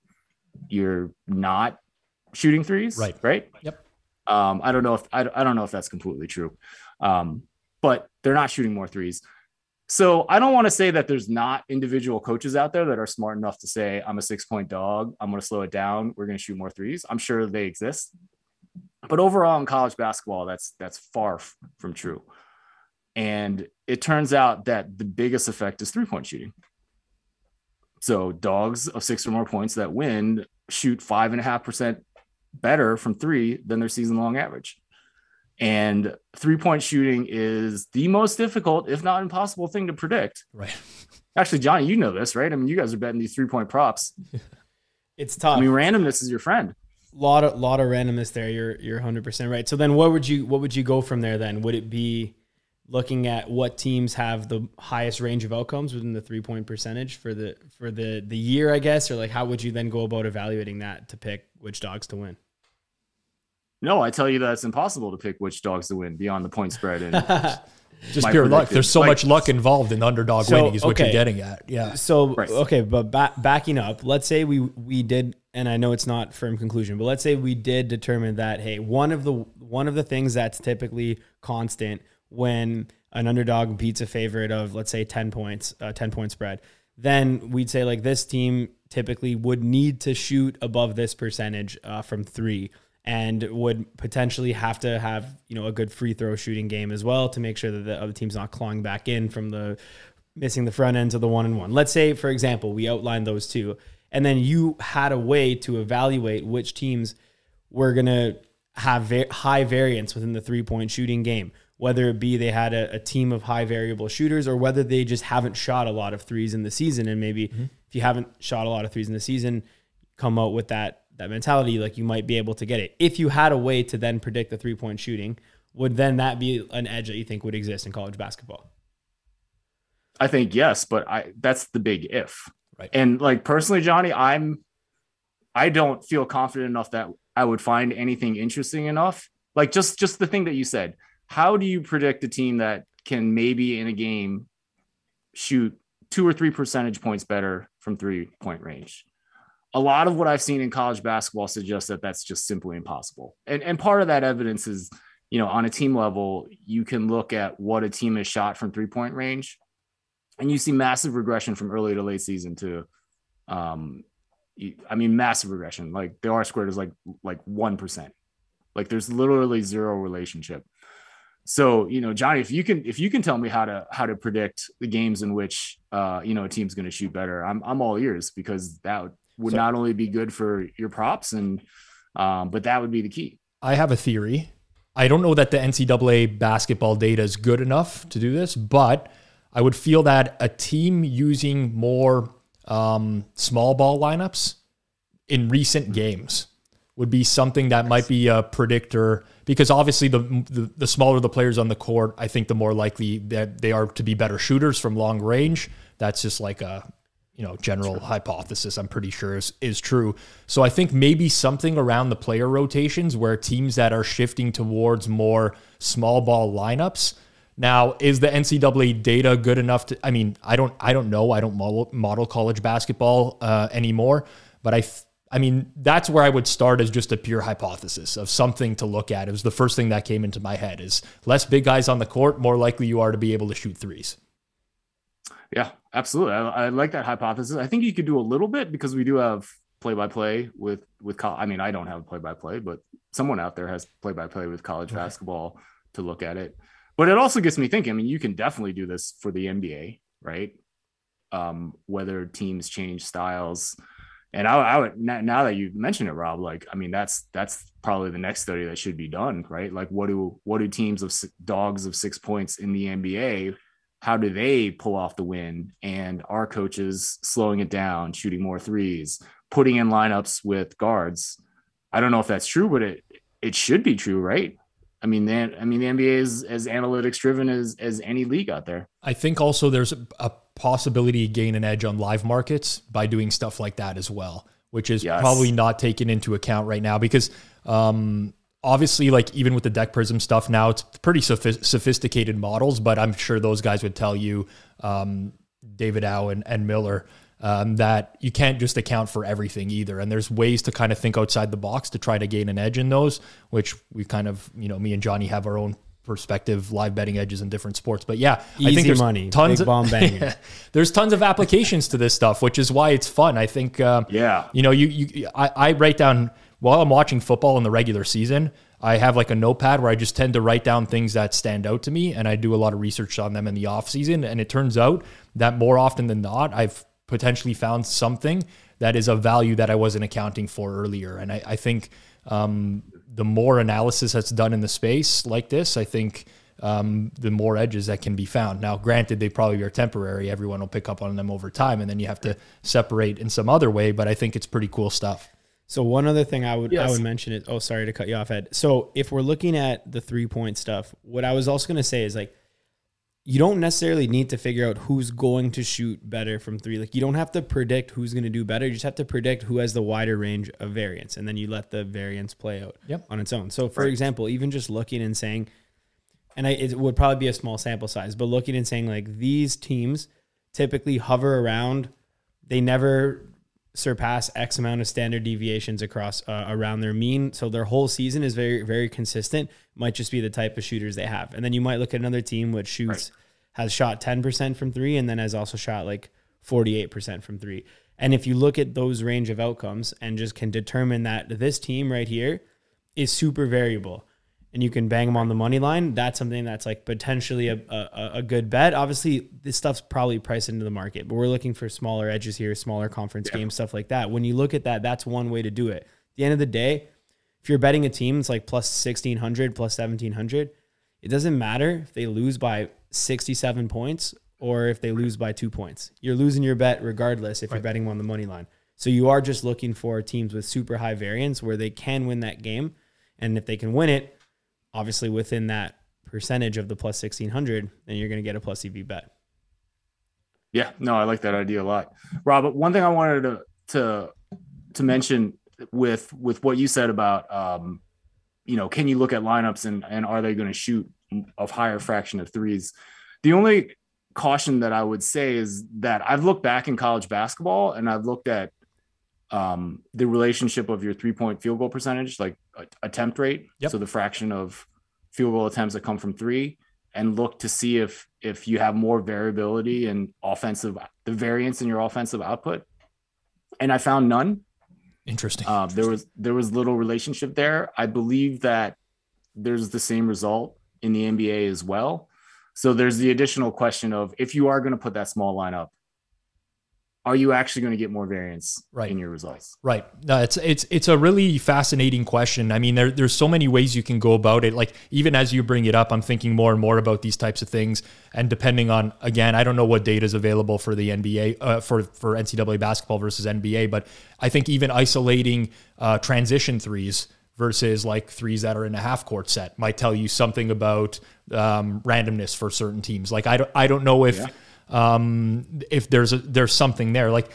you're not shooting threes. Right. Right. Yep. Um, I don't know if I, I don't know if that's completely true. Um, but they're not shooting more threes. So I don't want to say that there's not individual coaches out there that are smart enough to say, I'm a six point dog. I'm going to slow it down. We're going to shoot more threes. I'm sure they exist. But overall in college basketball, that's that's far f- from true. And it turns out that the biggest effect is three point shooting. So dogs of six or more points that win shoot five and a half percent better from three than their season long average. And three point shooting is the most difficult, if not impossible, thing to predict. Right. Actually, Johnny, you know this, right? I mean, you guys are betting these three point props. It's tough. I mean, randomness is your friend. lot of lot of randomness there. You're you're 100 percent right. So then, what would you what would you go from there? Then would it be looking at what teams have the highest range of outcomes within the three point percentage for the for the the year, I guess, or like how would you then go about evaluating that to pick which dogs to win? No, I tell you that it's impossible to pick which dogs to win beyond the point spread. And Just pure luck. There's so like- much luck involved in underdog So, winning, is what okay. you're getting at. Yeah. So Right. okay, but ba- backing up, let's say we we did, and I know it's not firm conclusion, but let's say we did determine that hey, one of the one of the things that's typically constant when an underdog beats a favorite of let's say ten points, uh, ten point spread, then we'd say like this team typically would need to shoot above this percentage uh, from three. And would potentially have to have you know a good free throw shooting game as well to make sure that the other team's not clawing back in from the missing the front end to the one and one. Let's say, for example, we outlined those two, and then you had a way to evaluate which teams were to have high variance within the three point shooting game, whether it be they had a, a team of high variable shooters or whether they just haven't shot a lot of threes in the season. And maybe mm-hmm. if you haven't shot a lot of threes in the season, come out with that that mentality, like you might be able to get it. If you had a way to then predict the three point shooting, would then that be an edge that you think would exist in college basketball? I think yes, but I that's the big if. Right. And like personally, Johnny, I'm I don't feel confident enough that I would find anything interesting enough. Like just just the thing that you said. How do you predict a team that can maybe in a game shoot two or three percentage points better from three point range? A lot of what I've seen in college basketball suggests that that's just simply impossible. And and part of that evidence is, you know, on a team level, you can look at what a team has shot from three point range and you see massive regression from early to late season to um i mean massive regression like the r squared is like like 1% like there's literally zero relationship so you know johnny if you can if you can tell me how to how to predict the games in which uh you know a team's going to shoot better i'm i'm all ears because that would So- not only be good for your props and um but that would be the key I have a theory. I don't know that the NCAA basketball data is good enough to do this, but I would feel that a team using more um, small ball lineups in recent games would be something that might be a predictor because obviously the, the the smaller the players on the court, I think the more likely that they are to be better shooters from long range. That's just like a you know general hypothesis i'm pretty sure is, is true. So i think maybe something around the player rotations where teams that are shifting towards more small ball lineups. Now is the ncaa data good enough to i mean i don't i don't know. I don't model, model college basketball uh, anymore but i th- I mean, that's where I would start as just a pure hypothesis of something to look at. It was the first thing that came into my head is less big guys on the court, more likely you are to be able to shoot threes. Yeah, absolutely. I, I like that hypothesis. I think you could do a little bit because we do have play by play with with. col- I mean, I don't have play by play, but someone out there has play by play with college Right. basketball to look at it. But it also gets me thinking. I mean, you can definitely do this for the NBA, right? Um, whether teams change styles, and I, I would now that you mentioned it, Rob, like I mean, that's that's probably the next study that should be done, right? Like, what do what do teams of dogs of six points in the NBA how do they pull off the win? And our coaches slowing it down, shooting more threes, putting in lineups with guards. I don't know if that's true, but it it should be true, right? I mean, the, I mean, the NBA is as analytics driven as as any league out there. I think also there's a possibility to gain an edge on live markets by doing stuff like that as well, which is Yes. probably not taken into account right now because um, obviously, like even with the deck prism stuff now, it's pretty sophi- sophisticated models, but I'm sure those guys would tell you, um, David Howe and, and Miller, um, that you can't just account for everything either. And there's ways to kind of think outside the box to try to gain an edge in those, which we kind of, you know, me and Johnny have our own perspective live betting edges in different sports. But yeah, I think there's money, tons big of bomb banger. there's tons of applications to this stuff, which is why it's fun. I think, um, Yeah. you know, you, you I, I write down while I'm watching football in the regular season. I have like a notepad where I just tend to write down things that stand out to me, and I do a lot of research on them in the off season. And it turns out that more often than not, I've potentially found something that is of value that I wasn't accounting for earlier. And I, I think um, the more analysis that's done in the space like this, I think um, the more edges that can be found. Now, granted, they probably are temporary. Everyone will pick up on them over time, and then you have to separate in some other way. But I think it's pretty cool stuff. So one other thing I would I would mention is oh sorry to cut you off Ed. So if we're looking at the three point stuff, what I was also going to say is like you don't necessarily need to figure out who's going to shoot better from three. Like you don't have to predict who's going to do better. You just have to predict who has the wider range of variance, and then you let the variance play out Yep. on its own. So for example, even just looking and saying, and I, it would probably be a small sample size, but looking and saying like these teams typically hover around, they never surpass X amount of standard deviations across uh, around their mean. So their whole season is very very consistent. Might just be the type of shooters they have. And then you might look at another team which shoots has shot 10% from 3 and then has also shot like 48% from 3. And if you look at those range of outcomes and just can determine that this team right here is super variable and you can bang them on the money line, that's something that's like potentially a, a, a good bet. Obviously, this stuff's probably priced into the market, but we're looking for smaller edges here, smaller conference games, stuff like that. When you look at that, that's one way to do it. At the end of the day, if you're betting a team it's like plus 1600, plus 1700, it doesn't matter if they lose by 67 points or if they lose by two points. You're losing your bet regardless if you're betting on the money line. So you are just looking for teams with super high variance where they can win that game. And if they can win it, obviously within that percentage of the plus 1600, then you're going to get a plus EV bet. Yeah, no, I like that idea a lot, Rob. One thing I wanted to to to mention with with what you said about um, you know, can you look at lineups and and are they going to shoot a higher fraction of threes? The only caution that I would say is that I've looked back in college basketball and I've looked at um, the relationship of your three point field goal percentage, like attempt rate, Yep. so the fraction of field goal attempts that come from three, and look to see if if you have more variability in offensive the variance in your offensive output. And I found none. Interesting. Um, there was there was little relationship there. I believe that there's the same result in the NBA as well. So there's the additional question of if you are going to put that small lineup, are you actually going to get more variance Right. in your results? Right. No, it's it's it's a really fascinating question. I mean, there, there's so many ways you can go about it. Like even as you bring it up, I'm thinking more and more about these types of things. And depending on again, I don't know what data is available for the NBA uh, for for NCAA basketball versus NBA, but I think even isolating uh, transition threes versus like threes that are in a half court set might tell you something about um, randomness for certain teams. Like I don't I don't know if um, if there's a, there's something there like.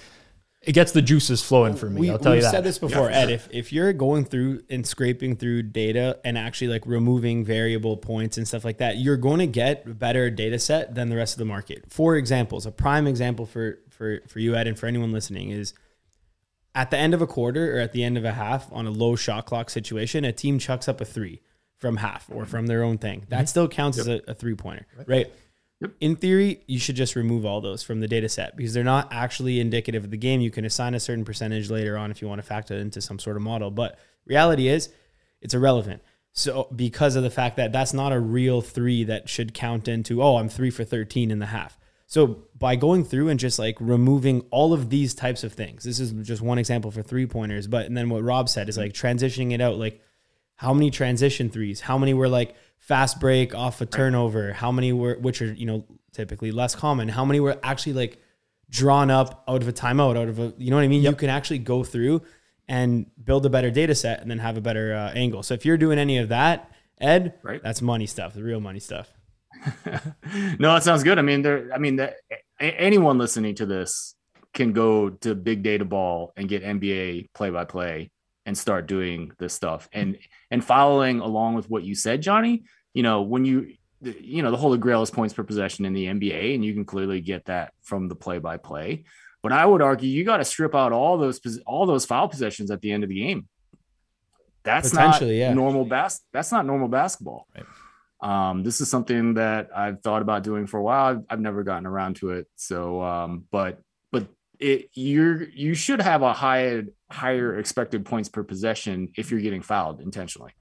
It gets the juices flowing for me. We, I'll tell we've you that. said this before, Ed. If, if you're going through and scraping through data and actually like removing variable points and stuff like that, you're going to get a better data set than the rest of the market. For examples, a prime example for for for you, Ed, and for anyone listening is at the end of a quarter or at the end of a half on a low shot clock situation, a team chucks up a three from half or from their own thing. That still counts as a, a three pointer, right? In theory, you should just remove all those from the data set because they're not actually indicative of the game. You can assign a certain percentage later on if you want to factor it into some sort of model. But reality is, it's irrelevant. So because of the fact that that's not a real three that should count into, oh, I'm three for 13 in the half. So by going through and just like removing all of these types of things, this is just one example for three pointers. But and then what Rob said is like transitioning it out, like how many transition threes, how many were like fast break off a turnover, how many were which are, you know, typically less common, how many were actually like drawn up out of a timeout, out of a you know what I mean? You can actually go through and build a better data set and then have a better uh, angle. So if you're doing any of that, Ed, Right. that's money stuff, the real money stuff. no, that sounds good. I mean, there. I mean, that anyone listening to this can go to Big Data Ball and get NBA play by play and start doing this stuff and and following along with what you said, Johnny. You know, when you you know the holy grail is points per possession in the NBA, and you can clearly get that from the play by play. But I would argue you got to strip out all those all those foul possessions at the end of the game. That's not yeah. normal bas- That's not normal basketball. Right. Um, this is something that I've thought about doing for a while. I've, I've never gotten around to it. So, um, but but it you're you should have a high higher expected points per possession if you're getting fouled intentionally.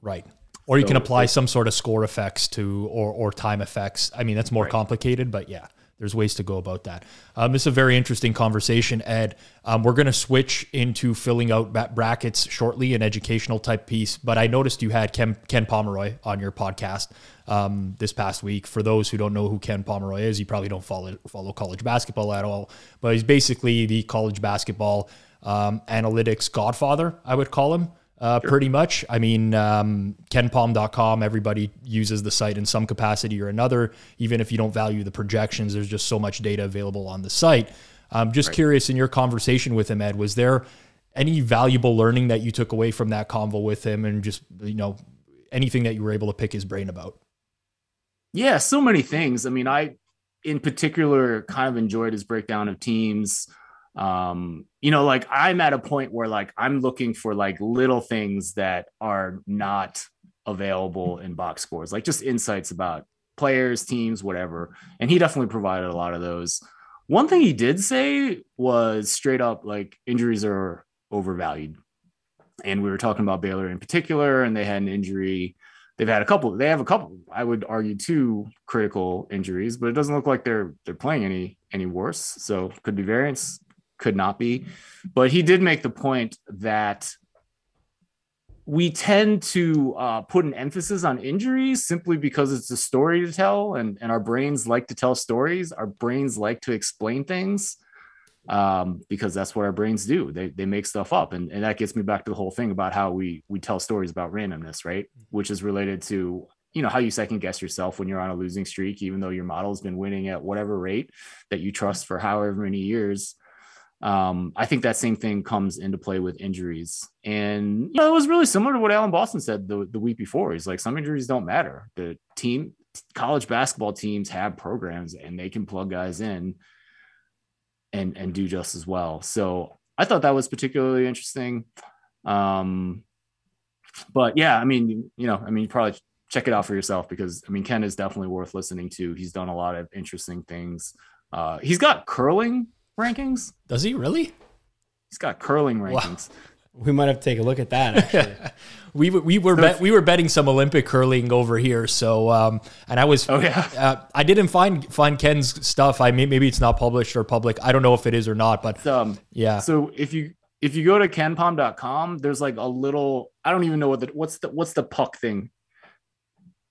Right. Or you so, can apply some sort of score effects to or or time effects. I mean, that's more right. complicated, but yeah there's ways to go about that. Um, this is a very interesting conversation, Ed. Um, we're going to switch into filling out brackets shortly, an educational type piece. But I noticed you had Ken, Ken Pomeroy on your podcast um, this past week. For those who don't know who Ken Pomeroy is, you probably don't follow follow college basketball at all. But he's basically the college basketball um, analytics godfather, I would call him uh, sure. pretty much. I mean, um, kenpom.com, everybody uses the site in some capacity or another. Even if you don't value the projections, there's just so much data available on the site. I'm just right. curious in your conversation with him, Ed, was there any valuable learning that you took away from that convo with him and just, you know, anything that you were able to pick his brain about? Yeah, so many things. I mean, I, in particular, kind of enjoyed his breakdown of teams um you know like i'm at a point where like i'm looking for like little things that are not available in box scores like just insights about players teams whatever. And he definitely provided a lot of those. One thing he did say was straight up like injuries are overvalued. And we were talking about baylor in particular and they had an injury. They've had a couple they have a couple i would argue two critical injuries but it doesn't look like they're they're playing any any worse. So could be variance could not be. But he did make the point that we tend to uh, put an emphasis on injuries simply because it's a story to tell, and, and our brains like to tell stories. Our brains like to explain things um, because that's what our brains do. They, they make stuff up. And, and that gets me back to the whole thing about how we, we tell stories about randomness, right? Which is related to you know how you second guess yourself when you're on a losing streak even though your model's been winning at whatever rate that you trust for however many years um, I think that same thing comes into play with injuries. And you know, it was really similar to what Alan Boston said the, the week before. He's like, some injuries don't matter. The team, college basketball teams have programs and they can plug guys in and and do just as well. So I thought that was particularly interesting. Um, but yeah, I mean, you know, I mean, you probably check it out for yourself because I mean, Ken is definitely worth listening to. He's done a lot of interesting things. Uh, he's got curling rankings. Does he really? He's got curling rankings. Wow. We might have to take a look at that. we we were bet, we were betting some Olympic curling over here. So um, and I was oh yeah uh, I didn't find find Ken's stuff. I mean maybe it's not published or public. I don't know if it is or not. But um, yeah. So if you if you go to kenpom.com, there's like a little I don't even know what the what's the what's the puck thing.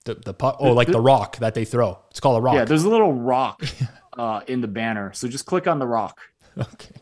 The the puck oh like the, the rock that they throw. It's called a rock. Yeah, there's a little rock uh, in the banner. So just click on the rock. Okay.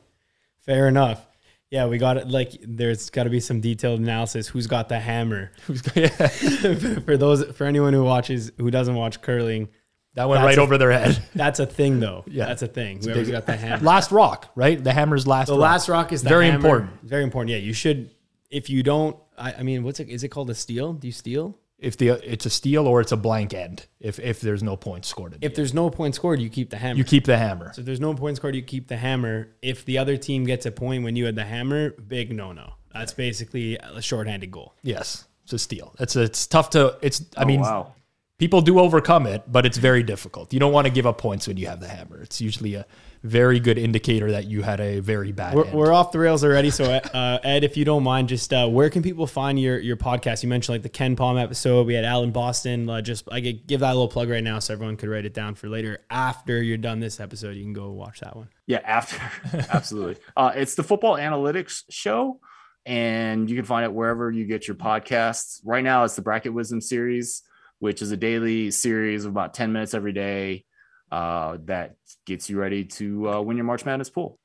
Fair enough. Yeah, we got it. Like, there's got to be some detailed analysis. Who's got the hammer? Who's got, yeah. for those, for anyone who watches, who doesn't watch curling, that went right a, over their head. That's a thing, though. Yeah, that's a thing. It's Whoever's got the hammer. Last rock, right? The hammer's last. The rock. last rock is very hammer. important. Very important. Yeah, you should. If you don't, I, I mean, what's it? Is it called a steal? Do you steal? If the it's a steal or it's a blank end if if there's no points scored. if there's no point scored, you keep the hammer. You keep the hammer. So if there's no point scored, you keep the hammer. If the other team gets a point when you had the hammer, big no no. That's basically a shorthanded goal. Yes, it's a steal. It's a, it's tough to. It's I oh, mean. Wow. People do overcome it, but it's very difficult. You don't want to give up points when you have the hammer. It's usually a very good indicator that you had a very bad. We're, we're off the rails already. So uh, Ed, if you don't mind, just uh, where can people find your your podcast? You mentioned like the KenPom episode. We had Alan Boston. Uh, just I could give that a little plug right now, so everyone could write it down for later. After you're done this episode, you can go watch that one. Yeah, after absolutely. Uh, it's the Football Analytics Show, and you can find it wherever you get your podcasts. Right now, it's the Bracket Wisdom series, which is a daily series of about ten minutes every day uh, that gets you ready to uh, win your March Madness pool.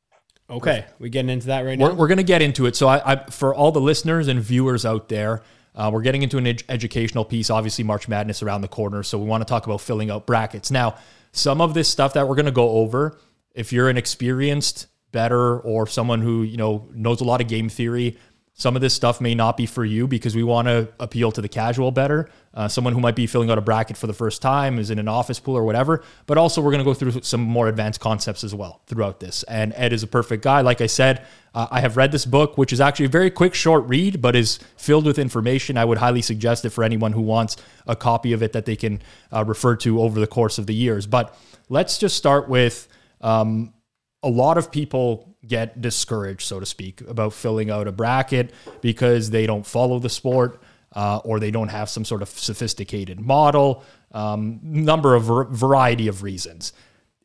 Okay, we getting into that right now. We're, we're going to get into it. So, I, I, for all the listeners and viewers out there, uh, we're getting into an ed- educational piece. Obviously, March Madness around the corner, so we want to talk about filling out brackets. Now, some of this stuff that we're going to go over, if you're an experienced bettor or someone who, you know, knows a lot of game theory, some of this stuff may not be for you because we want to appeal to the casual bettor, uh, someone who might be filling out a bracket for the first time, is in an office pool or whatever. But also, we're going to go through some more advanced concepts as well throughout this. And Ed is a perfect guy. Like I said, uh, I have read this book, which is actually a very quick, short read, but is filled with information. I would highly suggest it for anyone who wants a copy of it that they can uh, refer to over the course of the years. But let's just start with um, a lot of people get discouraged, so to speak, about filling out a bracket because they don't follow the sport uh, or they don't have some sort of sophisticated model, um, number of variety of reasons.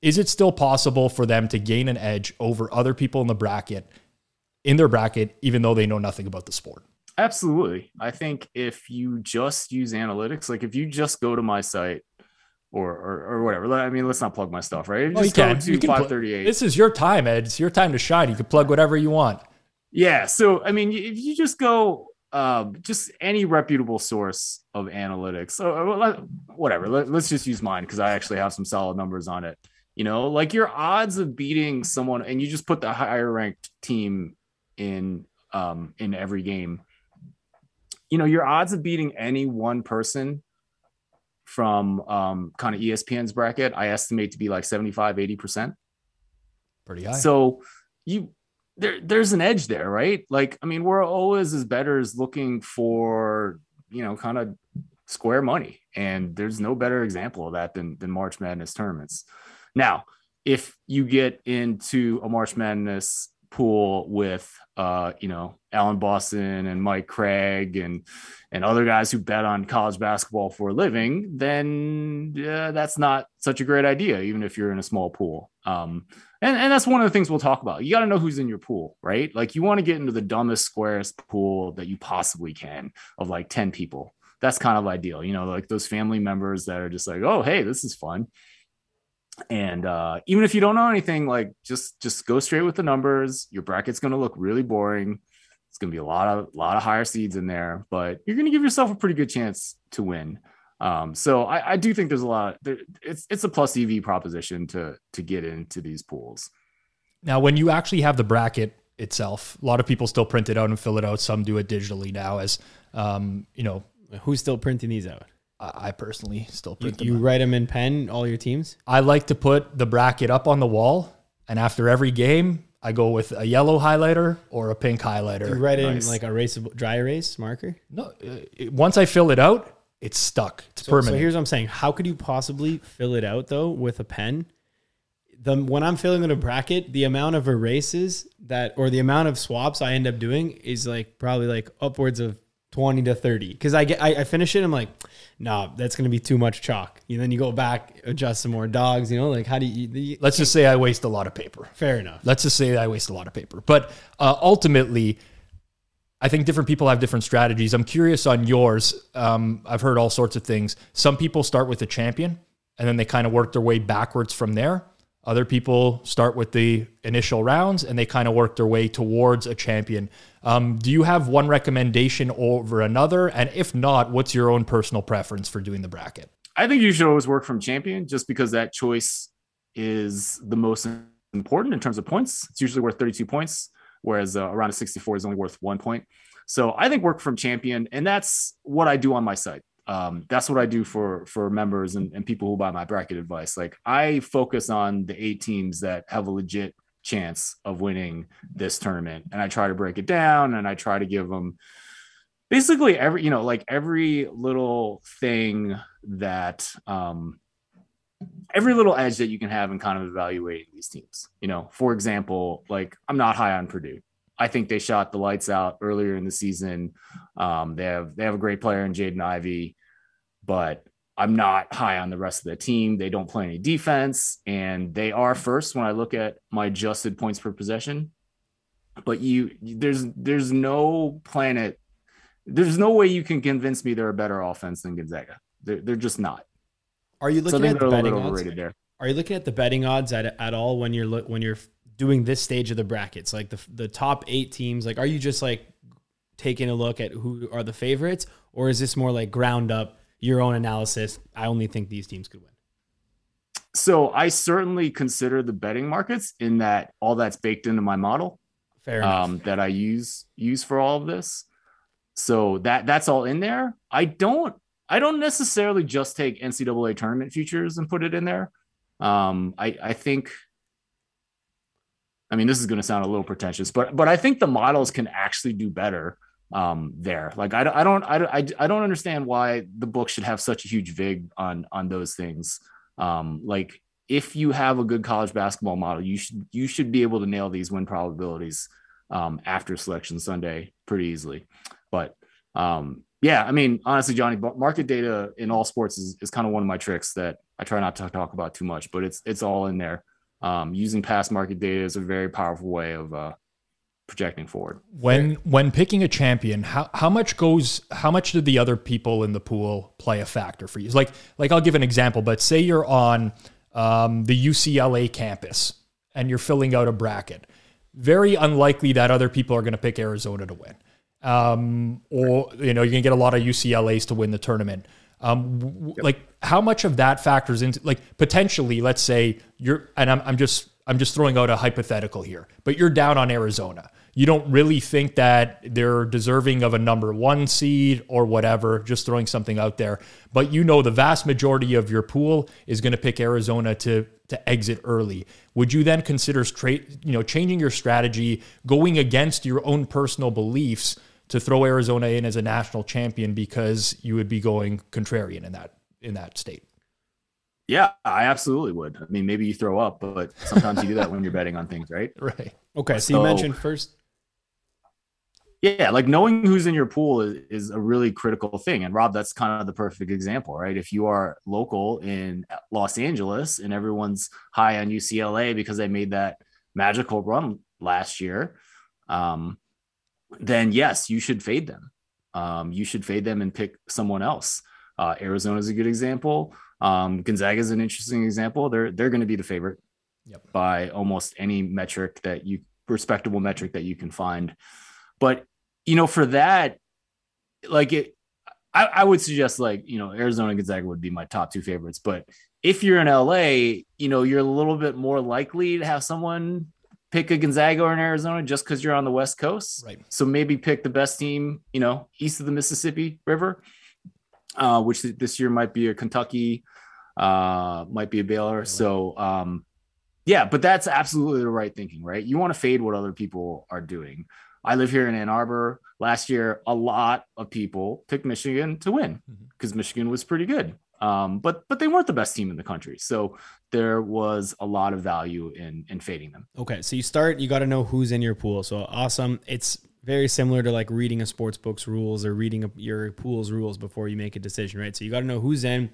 Is it still possible for them to gain an edge over other people in the bracket, in their bracket, even though they know nothing about the sport? Absolutely. I think if you just use analytics, like if you just go to my site or, or, or whatever. I mean, let's not plug my stuff, right? Just you can. to you can 538. Pl- this is your time, Ed. It's your time to shine. You can plug whatever you want. Yeah. So, I mean, if you just go, uh, just any reputable source of analytics, so whatever, Let, let's just use mine because I actually have some solid numbers on it. You know, like your odds of beating someone, and you just put the higher ranked team in um, in every game. You know, your odds of beating any one person from um, kind of ESPN's bracket, I estimate to be like 75, 80%. Pretty high. So you there there's an edge there, right? Like, I mean, we're always as bettors looking for, you know, kind of square money. And there's no better example of that than than March Madness tournaments. Now, if you get into a March Madness pool with uh, you know, Alan Boston and Mike Craig and and other guys who bet on college basketball for a living, then yeah, that's not such a great idea, even if you're in a small pool. Um, and, and that's one of the things we'll talk about. You got to know who's in your pool, right? Like you want to get into the dumbest, squarest pool that you possibly can of like 10 people. That's kind of ideal, you know, like those family members that are just like, oh, hey, this is fun and uh, even if you don't know anything like just just go straight with the numbers. Your bracket's going to look really boring. It's going to be a lot of lot of higher seeds in there but you're going to give yourself a pretty good chance to win. Um, so I, I, do think there's a lot there, it's it's a plus ev proposition to to get into these pools. Now when you actually have the bracket itself a lot of people still print it out and fill it out. Some do it digitally now as um, you know who's still printing these out I personally still print you, them. You write them in pen, all your teams? I like to put the bracket up on the wall, and after every game, I go with a yellow highlighter or a pink highlighter. You write nice. in like a erasable, dry erase marker? No, uh, once I fill it out, it's stuck. It's so, permanent. So here's what I'm saying. How could you possibly fill it out though with a pen? The when I'm filling in a bracket, the amount of erases that or the amount of swaps I end up doing is like probably like upwards of 20 to 30 because I get I, I, finish it I'm like no nah, that's gonna be too much chalk. And then you go back adjust some more dogs you know like how do you, you let's just say I waste a lot of paper. Fair enough. Let's just say I waste a lot of paper. But uh, ultimately I think different people have different strategies. I'm curious on yours. Um, I've heard all sorts of things. Some people start with a champion and then they kind of work their way backwards from there. Other people start with the initial rounds and they kind of work their way towards a champion. Um, do you have one recommendation over another? And if not, what's your own personal preference for doing the bracket? I think you should always work from champion just because that choice is the most important in terms of points. It's usually worth 32 points, whereas uh, around a 64 is only worth one point. So I think work from champion, and that's what I do on my site um, that's what I do for for members and, and people who buy my bracket advice. Like I focus on the eight teams that have a legit chance of winning this tournament, and I try to break it down and I try to give them basically every you know like every little thing that um every little edge that you can have in kind of evaluating these teams. You know, for example, like I'm not high on Purdue. I think they shot the lights out earlier in the season. Um, they have they have a great player in Jaden Ivey, but I'm not high on the rest of the team. They don't play any defense, and they are first when I look at my adjusted points per possession. But you, there's there's no planet, there's no way you can convince me they're a better offense than Gonzaga. They're, they're just not. Are you looking at the betting odds? There. Are you looking at the betting odds at, at all when you're when you're doing this stage of the brackets, like the the top eight teams? Like, are you just like taking a look at who are the favorites, or is this more like ground up your own analysis? I only think these teams could win. so I certainly consider the betting markets in that all that's baked into my model Fair enough. um, that I use use for all of this. So that that's all in there. I don't I don't necessarily just take NCAA tournament futures and put it in there. Um, I I think. I mean, this is going to sound a little pretentious, but but I think the models can actually do better um, there. Like I, don't- I don't I, don't- I I don't understand why the book should have such a huge vig on on those things. Um, like if you have a good college basketball model, you should you should be able to nail these win probabilities um, after selection Sunday pretty easily. But um, yeah, I mean, honestly, Johnny, market data in all sports is, is kind of one of my tricks that I try not to talk about too much, but it's it's all in there. Um, using past market data is a very powerful way of uh, projecting forward. When when picking a champion, how how much goes how much did the other people in the pool play a factor for you? Like like I'll give an example, but say you're on um, the UCLA campus and you're filling out a bracket. Very unlikely that other people are going to pick Arizona to win. Um, or you know, you're going to get a lot of UCLA's to win the tournament. Um, w- like how much of that factors into like potentially, let's say you're, and I'm, I'm just, I'm just throwing out a hypothetical here, but you're down on Arizona. You don't really think that they're deserving of a number one seed or whatever, just throwing something out there. But you know, the vast majority of your pool is going to pick Arizona to, to exit early. Would you then consider straight, you know, changing your strategy, going against your own personal beliefs to throw Arizona in as a national champion because you would be going contrarian in that in that state. Yeah, I absolutely would. I mean, maybe you throw up, but sometimes you do that when you're betting on things, right? Right. Okay, so you mentioned first. Yeah, like knowing who's in your pool is, is a really critical thing. And Rob, that's kind of the perfect example, right? If you are local in Los Angeles and everyone's high on UCLA because they made that magical run last year, um, then yes, you should fade them. Um, you should fade them and pick someone else. Uh, Arizona is a good example. Um, Gonzaga is an interesting example. They're they're going to be the favorite Yep. by almost any metric that you respectable metric that you can find. But you know, for that, like it, I, I would suggest like you know Arizona and Gonzaga would be my top two favorites. But if you're in LA, you know you're a little bit more likely to have someone pick a Gonzaga or an Arizona just because you're on the West Coast. Right. So maybe pick the best team, you know, east of the Mississippi River, uh, which this year might be a Kentucky, uh, might be a Baylor. So, um, yeah, but that's absolutely the right thinking, right? You want to fade what other people are doing. I live here in Ann Arbor. Last year, a lot of people picked Michigan to win because Michigan was pretty good. Um, but but they weren't the best team in the country. So there was a lot of value in in fading them. Okay, so you start. You got to know who's in your pool. So awesome. It's very similar to like reading a sports book's rules or reading a, your pool's rules before you make a decision, right? So you got to know who's in.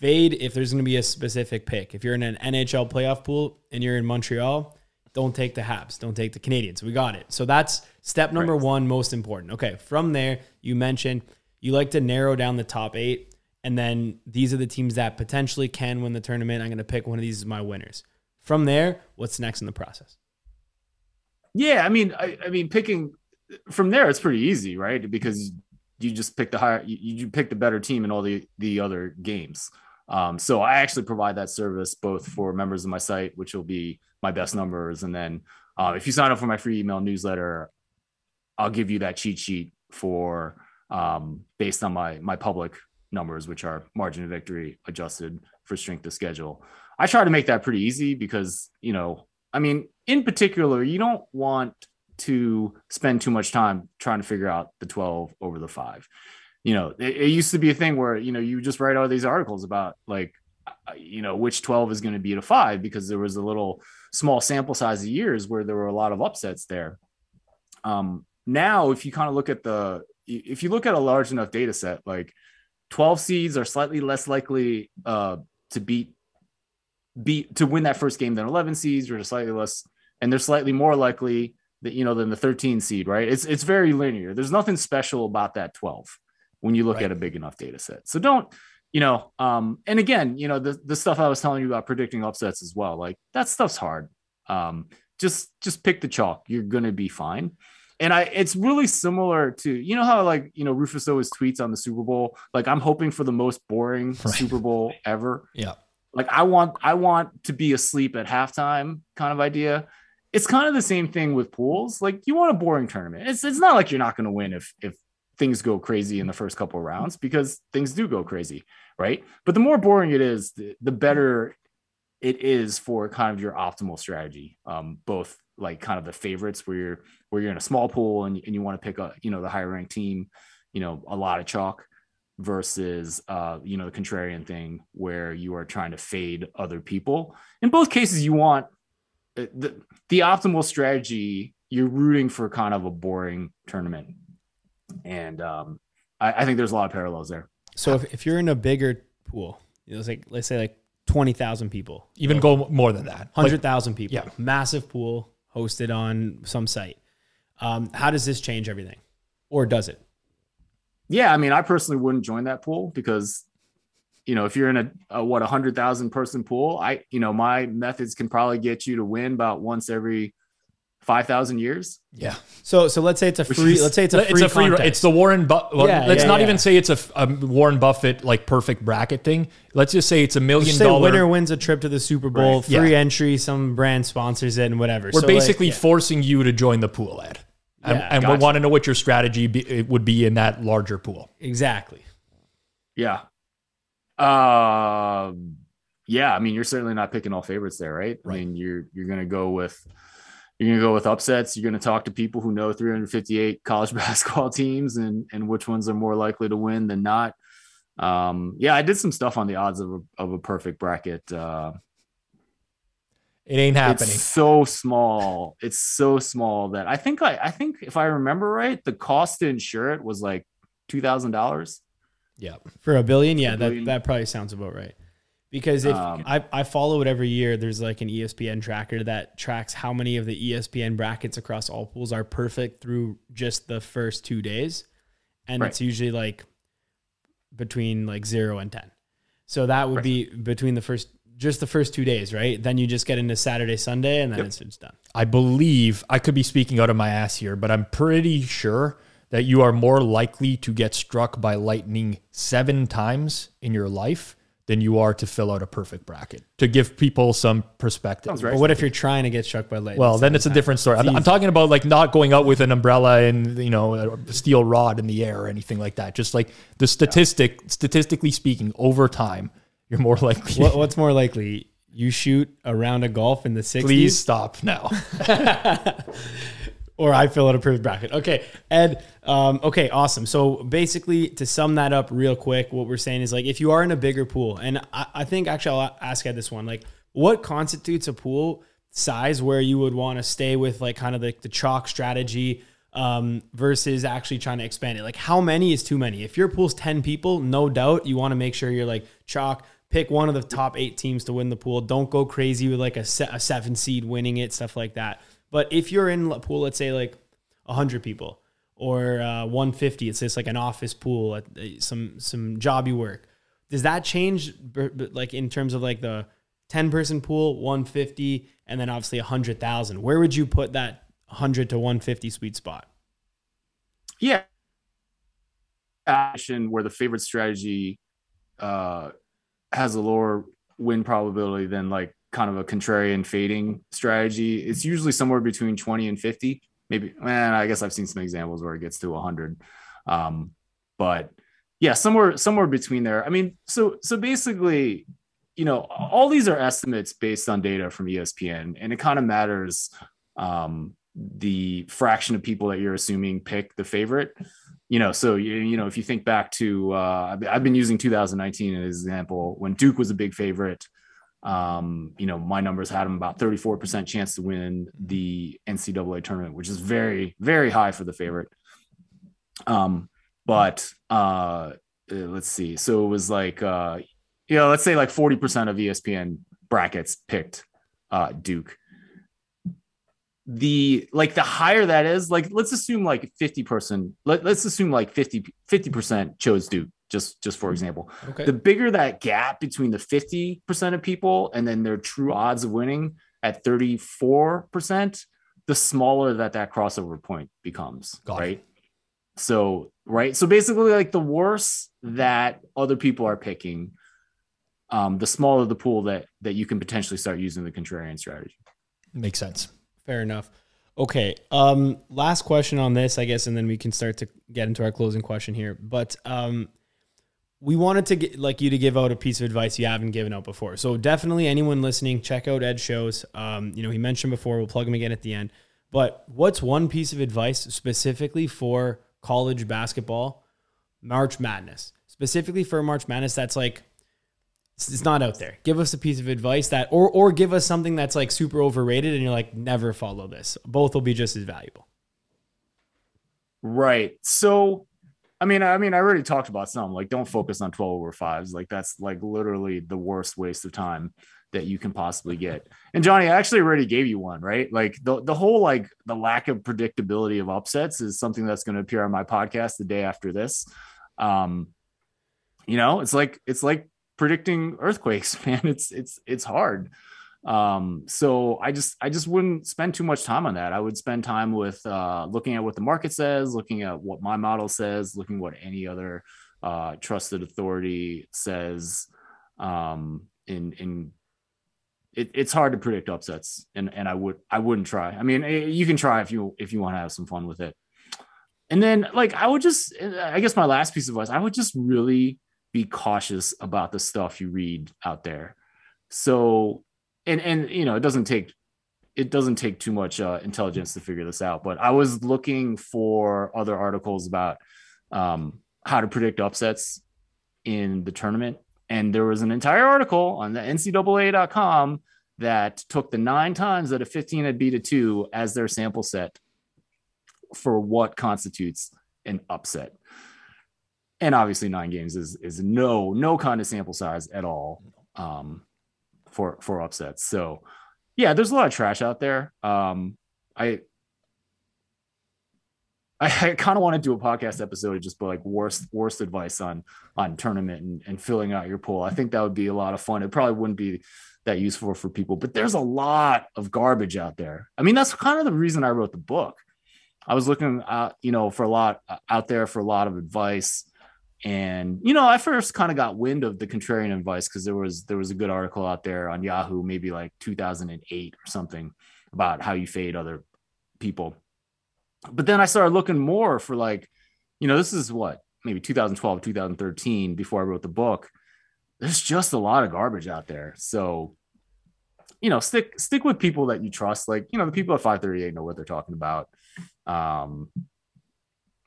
Fade if there's going to be a specific pick. If you're in an NHL playoff pool and you're in Montreal, don't take the Habs. Don't take the Canadiens. We got it. So that's step number Right. one, most important. Okay, from there, you mentioned you like to narrow down the top eight, and then these are the teams that potentially can win the tournament. I'm going to pick one of these as my winners. From there, what's next in the process? Yeah, I mean, I, I mean, picking from there, it's pretty easy, right? Because you just pick the higher, you, you pick the better team in all the the other games. Um, so I actually provide that service both for members of my site, which will be my best numbers, and then uh, if you sign up for my free email newsletter, I'll give you that cheat sheet for um, based on my my public numbers, which are margin of victory adjusted for strength of schedule. I try to make that pretty easy because you know, I mean, in particular, you don't want to spend too much time trying to figure out the 12 over the five. You know, it, it used to be a thing where, you know, you just write all these articles about like, you know, which 12 is going to be at a five because there was a little small sample size of years where there were a lot of upsets there. Um, now, if you kind of look at the, if you look at a large enough data set, like 12 seeds are slightly less likely uh, to beat beat to win that first game than 11 seeds or slightly less and they're slightly more likely you know than the 13 seed right it's it's very linear there's nothing special about that 12 when you look Right. at a big enough data set so don't you know um and again you know the the stuff i was telling you about predicting upsets as well like that stuff's hard um just just pick the chalk you're gonna be fine and I, it's really similar to, you know, how like, you know, Rufus always tweets on the Super Bowl, like, I'm hoping for the most boring Right. Super Bowl ever Yeah. like I want I want to be asleep at halftime kind of idea. It's kind of the same thing with pools. Like you want a boring tournament. It's it's not like you're not going to win if if things go crazy in the first couple rounds because things do go crazy, right? But the more boring it is, the, the better it is for kind of your optimal strategy. Um, both like kind of the favorites where you're where you're in a small pool and, and you want to pick a you know the higher ranked team, you know a lot of chalk versus uh, you know the contrarian thing where you are trying to fade other people. In both cases, you want the the optimal strategy. You're rooting for kind of a boring tournament, and um, I, I think there's a lot of parallels there. So if, if you're in a bigger pool, you know, it's like let's say like twenty thousand people, Even go more than that. Like, hundred thousand people, Yeah. massive pool hosted on some site. Um, how does this change everything, or does it? Yeah, I mean, I personally wouldn't join that pool because, you know, if you're in a, a what a hundred thousand person pool, I, you know, my methods can probably get you to win about once every five thousand years. yeah. So so let's say it's a free. is- let's say it's a free. it's a free. contest. It's the Warren. Bu- well, Yeah, let's yeah, not yeah. even say it's a, a Warren Buffett like perfect bracket thing. Let's just say it's a million Just say dollar. winner wins a trip to the Super Bowl, Right. free Yeah. entry, some brand sponsors it, and whatever. We're So, like, basically yeah. forcing you to join the pool, Ed. And, Yeah, and we want to know what your strategy be, it would be in that larger pool. exactly. Yeah. Um. yeah, I mean, you're certainly not picking all favorites there, right? I mean, you're you're gonna go with you're gonna go with upsets. You're gonna talk to people who know 358 college basketball teams and and which ones are more likely to win than not. Um, yeah, I did some stuff on the odds of a, of a perfect bracket. Uh, It ain't happening. It's so small. It's so small that I think I I think if I remember right, the cost to insure it was like two thousand dollars. Yeah. For a billion, yeah, a that, billion. that probably sounds about right. Because if Um, I, I follow it every year, there's like an ESPN tracker that tracks how many of the ESPN brackets across all pools are perfect through just the first two days. And Right. it's usually like between like zero and 10. So that would Right. be between the first, just the first two days, right? Then you just get into Saturday, Sunday, and then Yep. it's, it's done. I believe I could be speaking out of my ass here, but I'm pretty sure that you are more likely to get struck by lightning seven times in your life than you are to fill out a perfect bracket. To give people some perspective. Right. But what if you're trying to get struck by lightning? Well, then it's a different story. I'm, I'm talking about like not going out with an umbrella and you know a steel rod in the air or anything like that. Just like the statistic, statistically speaking, over time, you're more likely. What, what's more likely? You shoot a round of golf in the 60s? Please stop now. or I fill out a perfect bracket. Okay, Ed. Um, okay, awesome. So basically, to sum that up real quick, what we're saying is like if you are in a bigger pool, and I, I think actually I'll ask Ed this one, like what constitutes a pool size where you would want to stay with like kind of like the chalk strategy um, versus actually trying to expand it. Like how many is too many? If your pool's ten people, no doubt you want to make sure you're like chalk. Pick one of the top eight teams to win the pool. Don't go crazy with like a, se- a seven seed winning it, stuff like that. But if you're in a pool, let's say like 100 people or uh, 150, it's just like an office pool, uh, some some you work. Does that change like in terms of like the 10 person pool, 150, and then obviously 100,000? Where would you put that 100 to 150 sweet spot? Yeah. Action where the favorite strategy uh, has a lower win probability than like kind of a contrarian fading strategy. It's usually somewhere between 20 and 50. Maybe, man, I guess I've seen some examples where it gets to 100. Um, but yeah, somewhere somewhere between there. I mean, so so basically, you know, all these are estimates based on data from ESPN, and it kind of matters um, the fraction of people that you're assuming pick the favorite. You know, so you, you know, if you think back to, uh, I've been using 2019 as an example when Duke was a big favorite. Um, you know, my numbers had them about 34% chance to win the NCAA tournament, which is very, very high for the favorite. Um, but uh, uh, let's see. So it was like, uh, you know, let's say like 40% of ESPN brackets picked uh, Duke. The like the higher that is, like let's assume like 50 person, let, let's assume like 50 50% chose Duke, just just for example. Okay. The bigger that gap between the 50% of people and then their true odds of winning at 34%, the smaller that that crossover point becomes, Got it. right? So, right. So basically, like the worse that other people are picking, um, the smaller the pool that that you can potentially start using the contrarian strategy. Makes sense. Fair enough. Okay. Um, last question on this, I guess, and then we can start to get into our closing question here. But um, we wanted to get like you to give out a piece of advice you haven't given out before. So definitely anyone listening, check out Ed shows. Um, you know, he mentioned before, we'll plug him again at the end. But what's one piece of advice specifically for college basketball, March Madness, specifically for March Madness? That's like it's not out there. Give us a piece of advice that, or or give us something that's like super overrated, and you're like, never follow this. Both will be just as valuable. Right. So, I mean, I mean, I already talked about some. Like, don't focus on twelve over fives. Like, that's like literally the worst waste of time that you can possibly get. And Johnny, I actually already gave you one, right? Like the the whole like the lack of predictability of upsets is something that's going to appear on my podcast the day after this. Um, you know, it's like it's like predicting earthquakes, man. It's it's it's hard. Um, so I just I just wouldn't spend too much time on that. I would spend time with uh, looking at what the market says, looking at what my model says, looking what any other uh, trusted authority says. Um, in in it, it's hard to predict upsets, and and I would I wouldn't try. I mean, eh, you can try if you if you want to have some fun with it. And then like I would just I guess my last piece of advice I would just really be cautious about the stuff you read out there. So, and and you know, it doesn't take it doesn't take too much uh, intelligence to figure this out. But I was looking for other articles about um, how to predict upsets in the tournament, and there was an entire article on the NCAA.com that took the nine times that a 15 had beat a two as their sample set for what constitutes an upset and obviously nine games is is no no kind of sample size at all um, for for upsets. So yeah, there's a lot of trash out there. Um, I I, I kind of want to do a podcast episode just but like worst worst advice on on tournament and, and filling out your pool. I think that would be a lot of fun. It probably wouldn't be that useful for people, but there's a lot of garbage out there. I mean, that's kind of the reason I wrote the book. I was looking, uh, you know, for a lot out there for a lot of advice and you know, I first kind of got wind of the contrarian advice because there was there was a good article out there on Yahoo, maybe like 2008 or something, about how you fade other people. But then I started looking more for like, you know, this is what maybe 2012, 2013 before I wrote the book. There's just a lot of garbage out there. So, you know, stick stick with people that you trust. Like, you know, the people at 538 know what they're talking about. Um,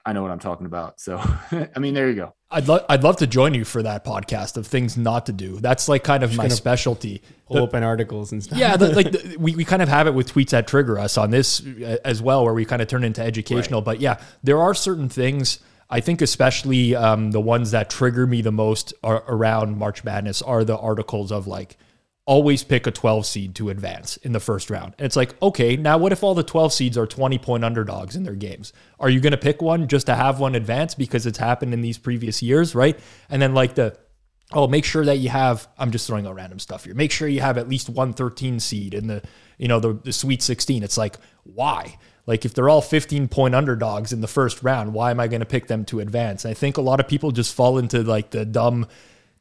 I know what I'm talking about. So, I mean, there you go. I'd love I'd love to join you for that podcast of things not to do. That's like kind of my specialty. Pull the, open articles and stuff. Yeah, the, like the, we, we kind of have it with tweets that trigger us on this uh, as well, where we kind of turn into educational. Right. But yeah, there are certain things. I think especially um, the ones that trigger me the most are around March Madness are the articles of like always pick a 12 seed to advance in the first round. And it's like, okay, now what if all the 12 seeds are 20 point underdogs in their games? Are you going to pick one just to have one advance because it's happened in these previous years, right? And then like the oh, make sure that you have I'm just throwing out random stuff here. Make sure you have at least one 13 seed in the, you know, the, the sweet 16. It's like, why? Like if they're all 15 point underdogs in the first round, why am I going to pick them to advance? I think a lot of people just fall into like the dumb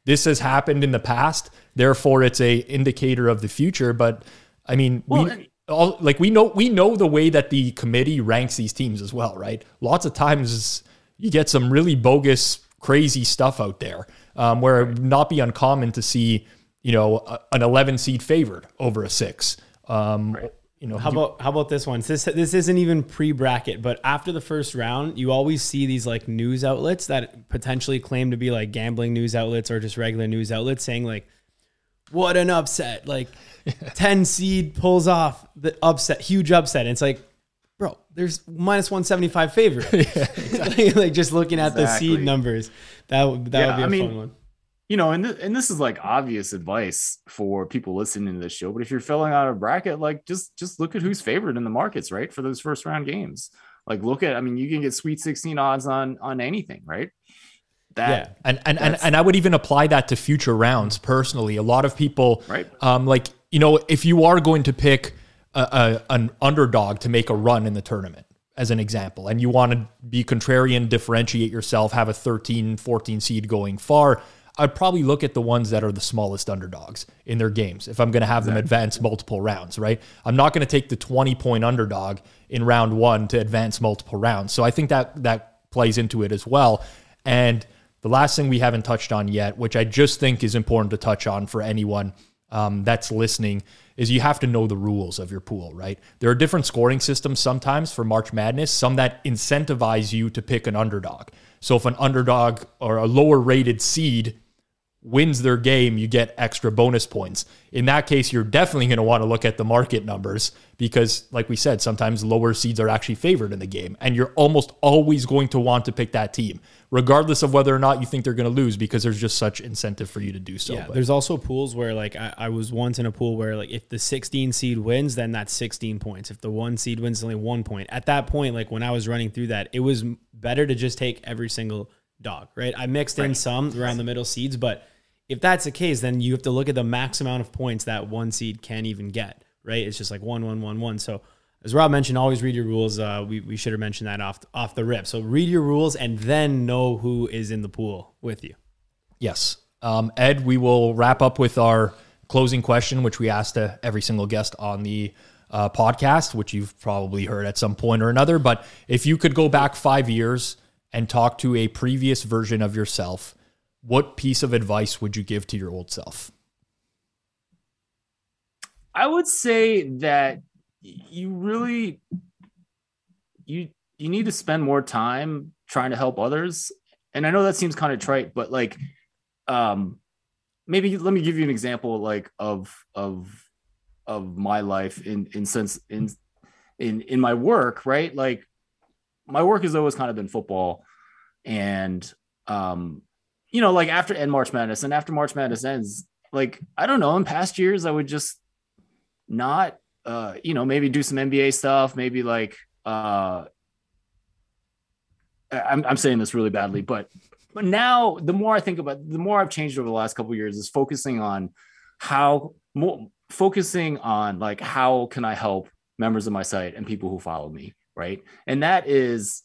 this has happened in the past, therefore it's a indicator of the future. But I mean, well, we all like we know we know the way that the committee ranks these teams as well, right? Lots of times you get some really bogus, crazy stuff out there um, where it would not be uncommon to see, you know, a, an 11 seed favored over a six. Um, right you know, how you, about how about this one? This this isn't even pre bracket, but after the first round, you always see these like news outlets that potentially claim to be like gambling news outlets or just regular news outlets saying like, "What an upset!" Like, ten seed pulls off the upset, huge upset. And it's like, bro, there's minus one seventy five favorite. yeah, exactly. like just looking at exactly. the seed numbers, that that yeah, would be a I mean, fun one you know, and th- and this is like obvious advice for people listening to this show. But if you're filling out a bracket, like just just look at who's favored in the markets, right, for those first round games. Like look at, I mean, you can get Sweet 16 odds on on anything, right? That, yeah, and and, and and I would even apply that to future rounds. Personally, a lot of people, right? Um, like you know, if you are going to pick a, a, an underdog to make a run in the tournament, as an example, and you want to be contrarian, differentiate yourself, have a 13, 14 seed going far I'd probably look at the ones that are the smallest underdogs in their games if I'm going to have them advance multiple rounds, right? I'm not going to take the 20 point underdog in round one to advance multiple rounds. So I think that that plays into it as well. And the last thing we haven't touched on yet, which I just think is important to touch on for anyone um, that's listening, is you have to know the rules of your pool, right? There are different scoring systems sometimes for March Madness, some that incentivize you to pick an underdog. So if an underdog or a lower rated seed wins their game, you get extra bonus points. In that case, you're definitely going to want to look at the market numbers because, like we said, sometimes lower seeds are actually favored in the game. And you're almost always going to want to pick that team, regardless of whether or not you think they're going to lose, because there's just such incentive for you to do so. Yeah, But- there's also pools where like I, I was once in a pool where like if the 16 seed wins, then that's 16 points. If the one seed wins, only one point. At that point, like when I was running through that, it was better to just take every single dog, right? I mixed in some around the middle seeds, but if that's the case, then you have to look at the max amount of points that one seed can even get, right? It's just like one, one, one, one. So as Rob mentioned, always read your rules. Uh, we, we should have mentioned that off off the rip. So read your rules and then know who is in the pool with you. Yes. Um, Ed, we will wrap up with our closing question, which we asked to every single guest on the uh, podcast, which you've probably heard at some point or another. But if you could go back five years and talk to a previous version of yourself, what piece of advice would you give to your old self? I would say that you really you you need to spend more time trying to help others. And I know that seems kind of trite, but like um maybe let me give you an example like of of of my life in in sense in in in my work, right? Like my work has always kind of been football and um you know like after end March Madness and after March Madness ends like I don't know in past years I would just not uh you know maybe do some NBA stuff maybe like uh I'm I'm saying this really badly but but now the more I think about the more I've changed over the last couple years is focusing on how more focusing on like how can I help members of my site and people who follow me right? And that is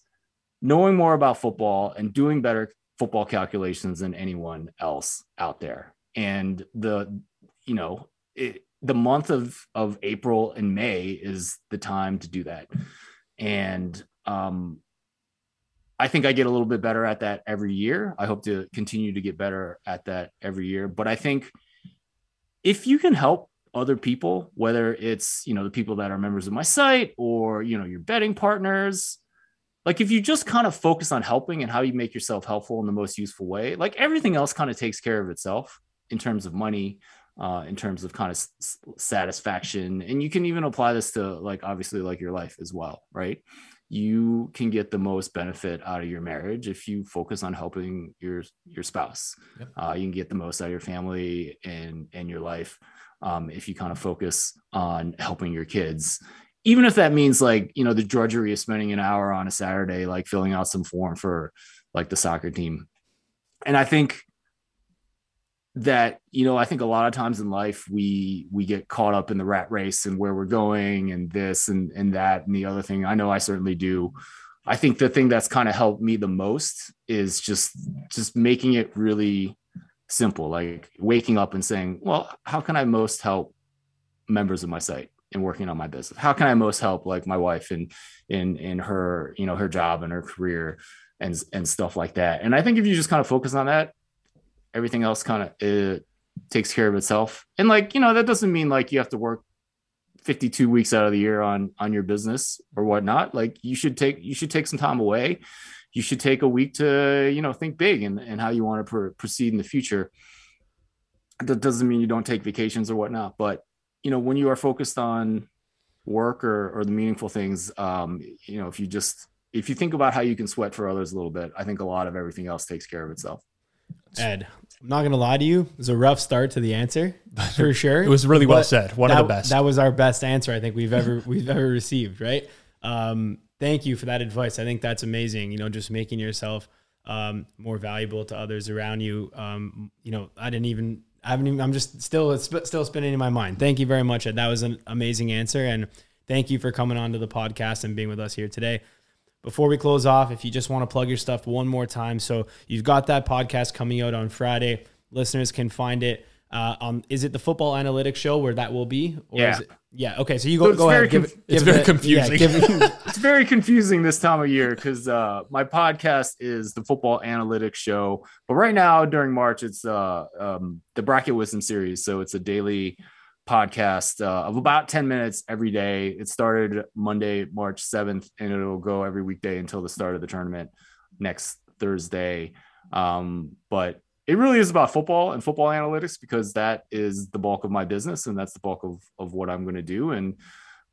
knowing more about football and doing better football calculations than anyone else out there and the you know it, the month of of April and May is the time to do that. And um I think I get a little bit better at that every year. I hope to continue to get better at that every year, but I think if you can help other people, whether it's, you know, the people that are members of my site or, you know, your betting partners, like if you just kind of focus on helping and how you make yourself helpful in the most useful way, like everything else kind of takes care of itself in terms of money, uh, in terms of kind of s- satisfaction. And you can even apply this to like obviously like your life as well, right? You can get the most benefit out of your marriage if you focus on helping your your spouse. Yep. Uh, you can get the most out of your family and and your life um, if you kind of focus on helping your kids even if that means like you know the drudgery of spending an hour on a saturday like filling out some form for like the soccer team. And i think that you know i think a lot of times in life we we get caught up in the rat race and where we're going and this and and that and the other thing. I know i certainly do. I think the thing that's kind of helped me the most is just just making it really simple like waking up and saying well how can i most help members of my site and working on my business? How can i most help like my wife in in in her you know her job and her career and and stuff like that? And i think if you just kind of focus on that everything else kind of it takes care of itself. And like you know that doesn't mean like you have to work 52 weeks out of the year on on your business or whatnot. Like you should take you should take some time away. You should take a week to you know think big and, and how you want to pr- proceed in the future. That doesn't mean you don't take vacations or whatnot but you know when you are focused on work or or the meaningful things um you know if you just if you think about how you can sweat for others a little bit i think a lot of everything else takes care of itself Ed, I'm not gonna lie to you. It was a rough start to the answer, for sure. It was really well said. One that, of the best. That was our best answer I think we've ever we've ever received. Right. Um, thank you for that advice. I think that's amazing. You know, just making yourself um, more valuable to others around you. Um, you know, I didn't even. I haven't even. I'm just still it's still spinning in my mind. Thank you very much. That was an amazing answer, and thank you for coming on to the podcast and being with us here today before we close off, if you just want to plug your stuff one more time. So you've got that podcast coming out on Friday. listeners can find it. Uh, um, is it the football analytics show where that will be? Or Yeah. Is it, yeah. Okay. So you go it's go very ahead. Give, conf- it- it's give very it- confusing. Yeah, give, it's very confusing this time of year because uh, my podcast is the football analytics show but right now during march it's uh, um, the bracket wisdom series so it's a daily podcast uh, of about 10 minutes every day it started monday march 7th and it'll go every weekday until the start of the tournament next thursday um, but it really is about football and football analytics because that is the bulk of my business and that's the bulk of, of what i'm going to do. And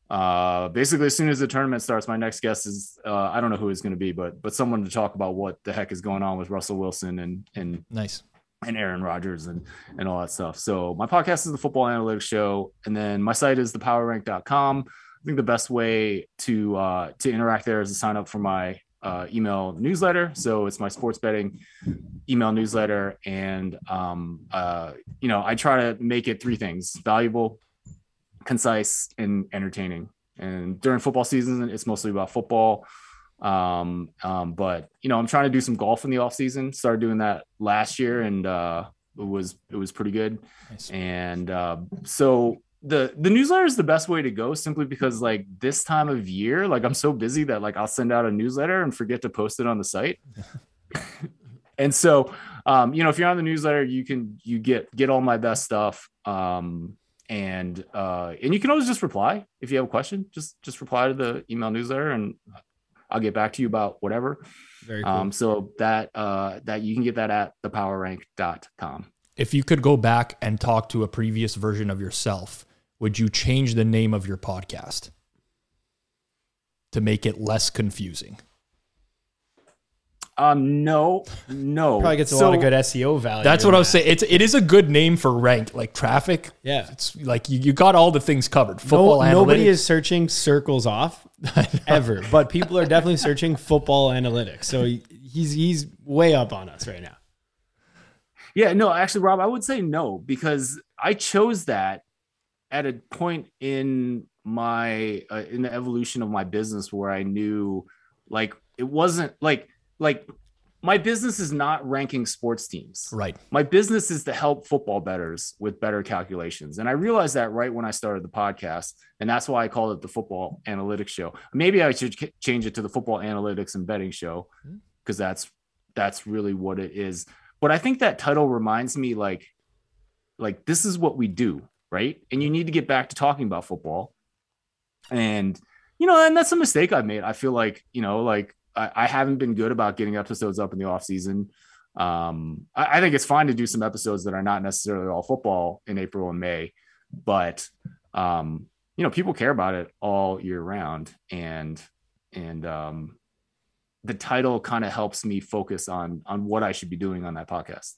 uh basically as soon as the tournament starts my next guest is uh i don't know who it's going to be but but someone to talk about what the heck is going on with russell wilson and and Nice. and aaron rodgers and and all that stuff. So my podcast is the football analytics show and then my site is thepowerrank.com i think the best way to uh to interact there is to sign up for my uh, email newsletter so it's my sports betting email newsletter and um uh you know i try to make it three things valuable concise and entertaining. And during football season, it's mostly about football. Um, um, but you know, I'm trying to do some golf in the off season. Started doing that last year, and uh, it was it was pretty good. Nice. And uh, so the the newsletter is the best way to go, simply because like this time of year, like I'm so busy that like I'll send out a newsletter and forget to post it on the site. and so um, you know, if you're on the newsletter, you can you get get all my best stuff. Um, and uh, and you can always just reply if you have a question. Just just reply to the email newsletter, and I'll get back to you about whatever. Very cool. Um, so that uh, that you can get that at thepowerrank.com. If you could go back and talk to a previous version of yourself, would you change the name of your podcast to make it less confusing? Um, no, no. Probably gets a So- lot of good SEO value. That's in what I was saying. It's it is a good name for ranked, like traffic. Yeah. It's like you, you got all the things covered. No, nobody is searching circles off ever, but people are definitely searching football analytics. So he's he's way up on us right now. Yeah, no, actually, Rob, I would say no because I chose that at a point in my uh, in the evolution of my business where I knew like it wasn't like like my business is not ranking sports teams. right. My business is to help football bettors with better calculations. And I realized that right when I started the podcast. And that's why I called it the Football Analytics Show. Maybe I should change it to the Football Analytics and Betting Show because that's that's really what it is. But I think that title reminds me like like this is what we do, right? And you need to get back to talking about football. And you know, and that's a mistake I've made. I feel like, you know, like I, I haven't been good about getting episodes up in the off season. Um, I, I think it's fine to do some episodes that are not necessarily all football in April and May, but um, you know, people care about it all year round, and and um, the title kind of helps me focus on on what I should be doing on that podcast.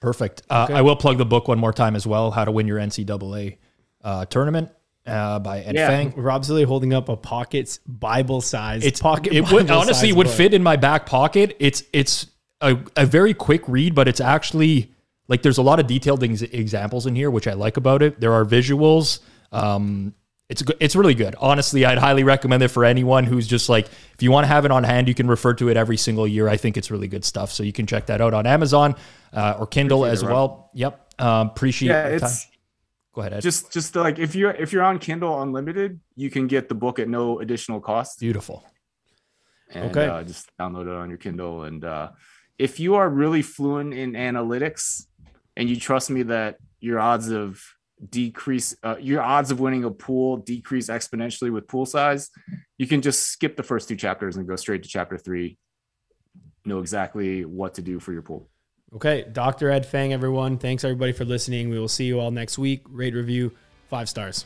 Perfect. Uh, I will plug the book one more time as well. How to win your NCAA uh, tournament uh, by Ed Yeah. Feng. Rob's really holding up a pockets Bible size. It's pocket. It would honestly would book. fit in my back pocket. It's it's a, a very quick read, but it's actually like there's a lot of detailed ex- examples in here, which I like about it. There are visuals. Um, it's. It's really good. Honestly, I'd highly recommend it for anyone who's just like, if you want to have it on hand, you can refer to it every single year. I think it's really good stuff. So you can check that out on Amazon uh, or Kindle Appreciate as it, well. Yep. Um, appreciate Yeah, it's Go ahead, Ed. just just like if you're if you're on Kindle Unlimited, you can get the book at no additional cost. Beautiful. and Okay. uh, just download it on your Kindle. And uh, if you are really fluent in analytics and you trust me that your odds of decrease, uh, your odds of winning a pool decrease exponentially with pool size, you can just skip the first two chapters and go straight to chapter three. Know exactly what to do for your pool. Okay, Dr. Ed Feng, everyone. Thanks everybody for listening. We will see you all next week. Rate, review, five stars.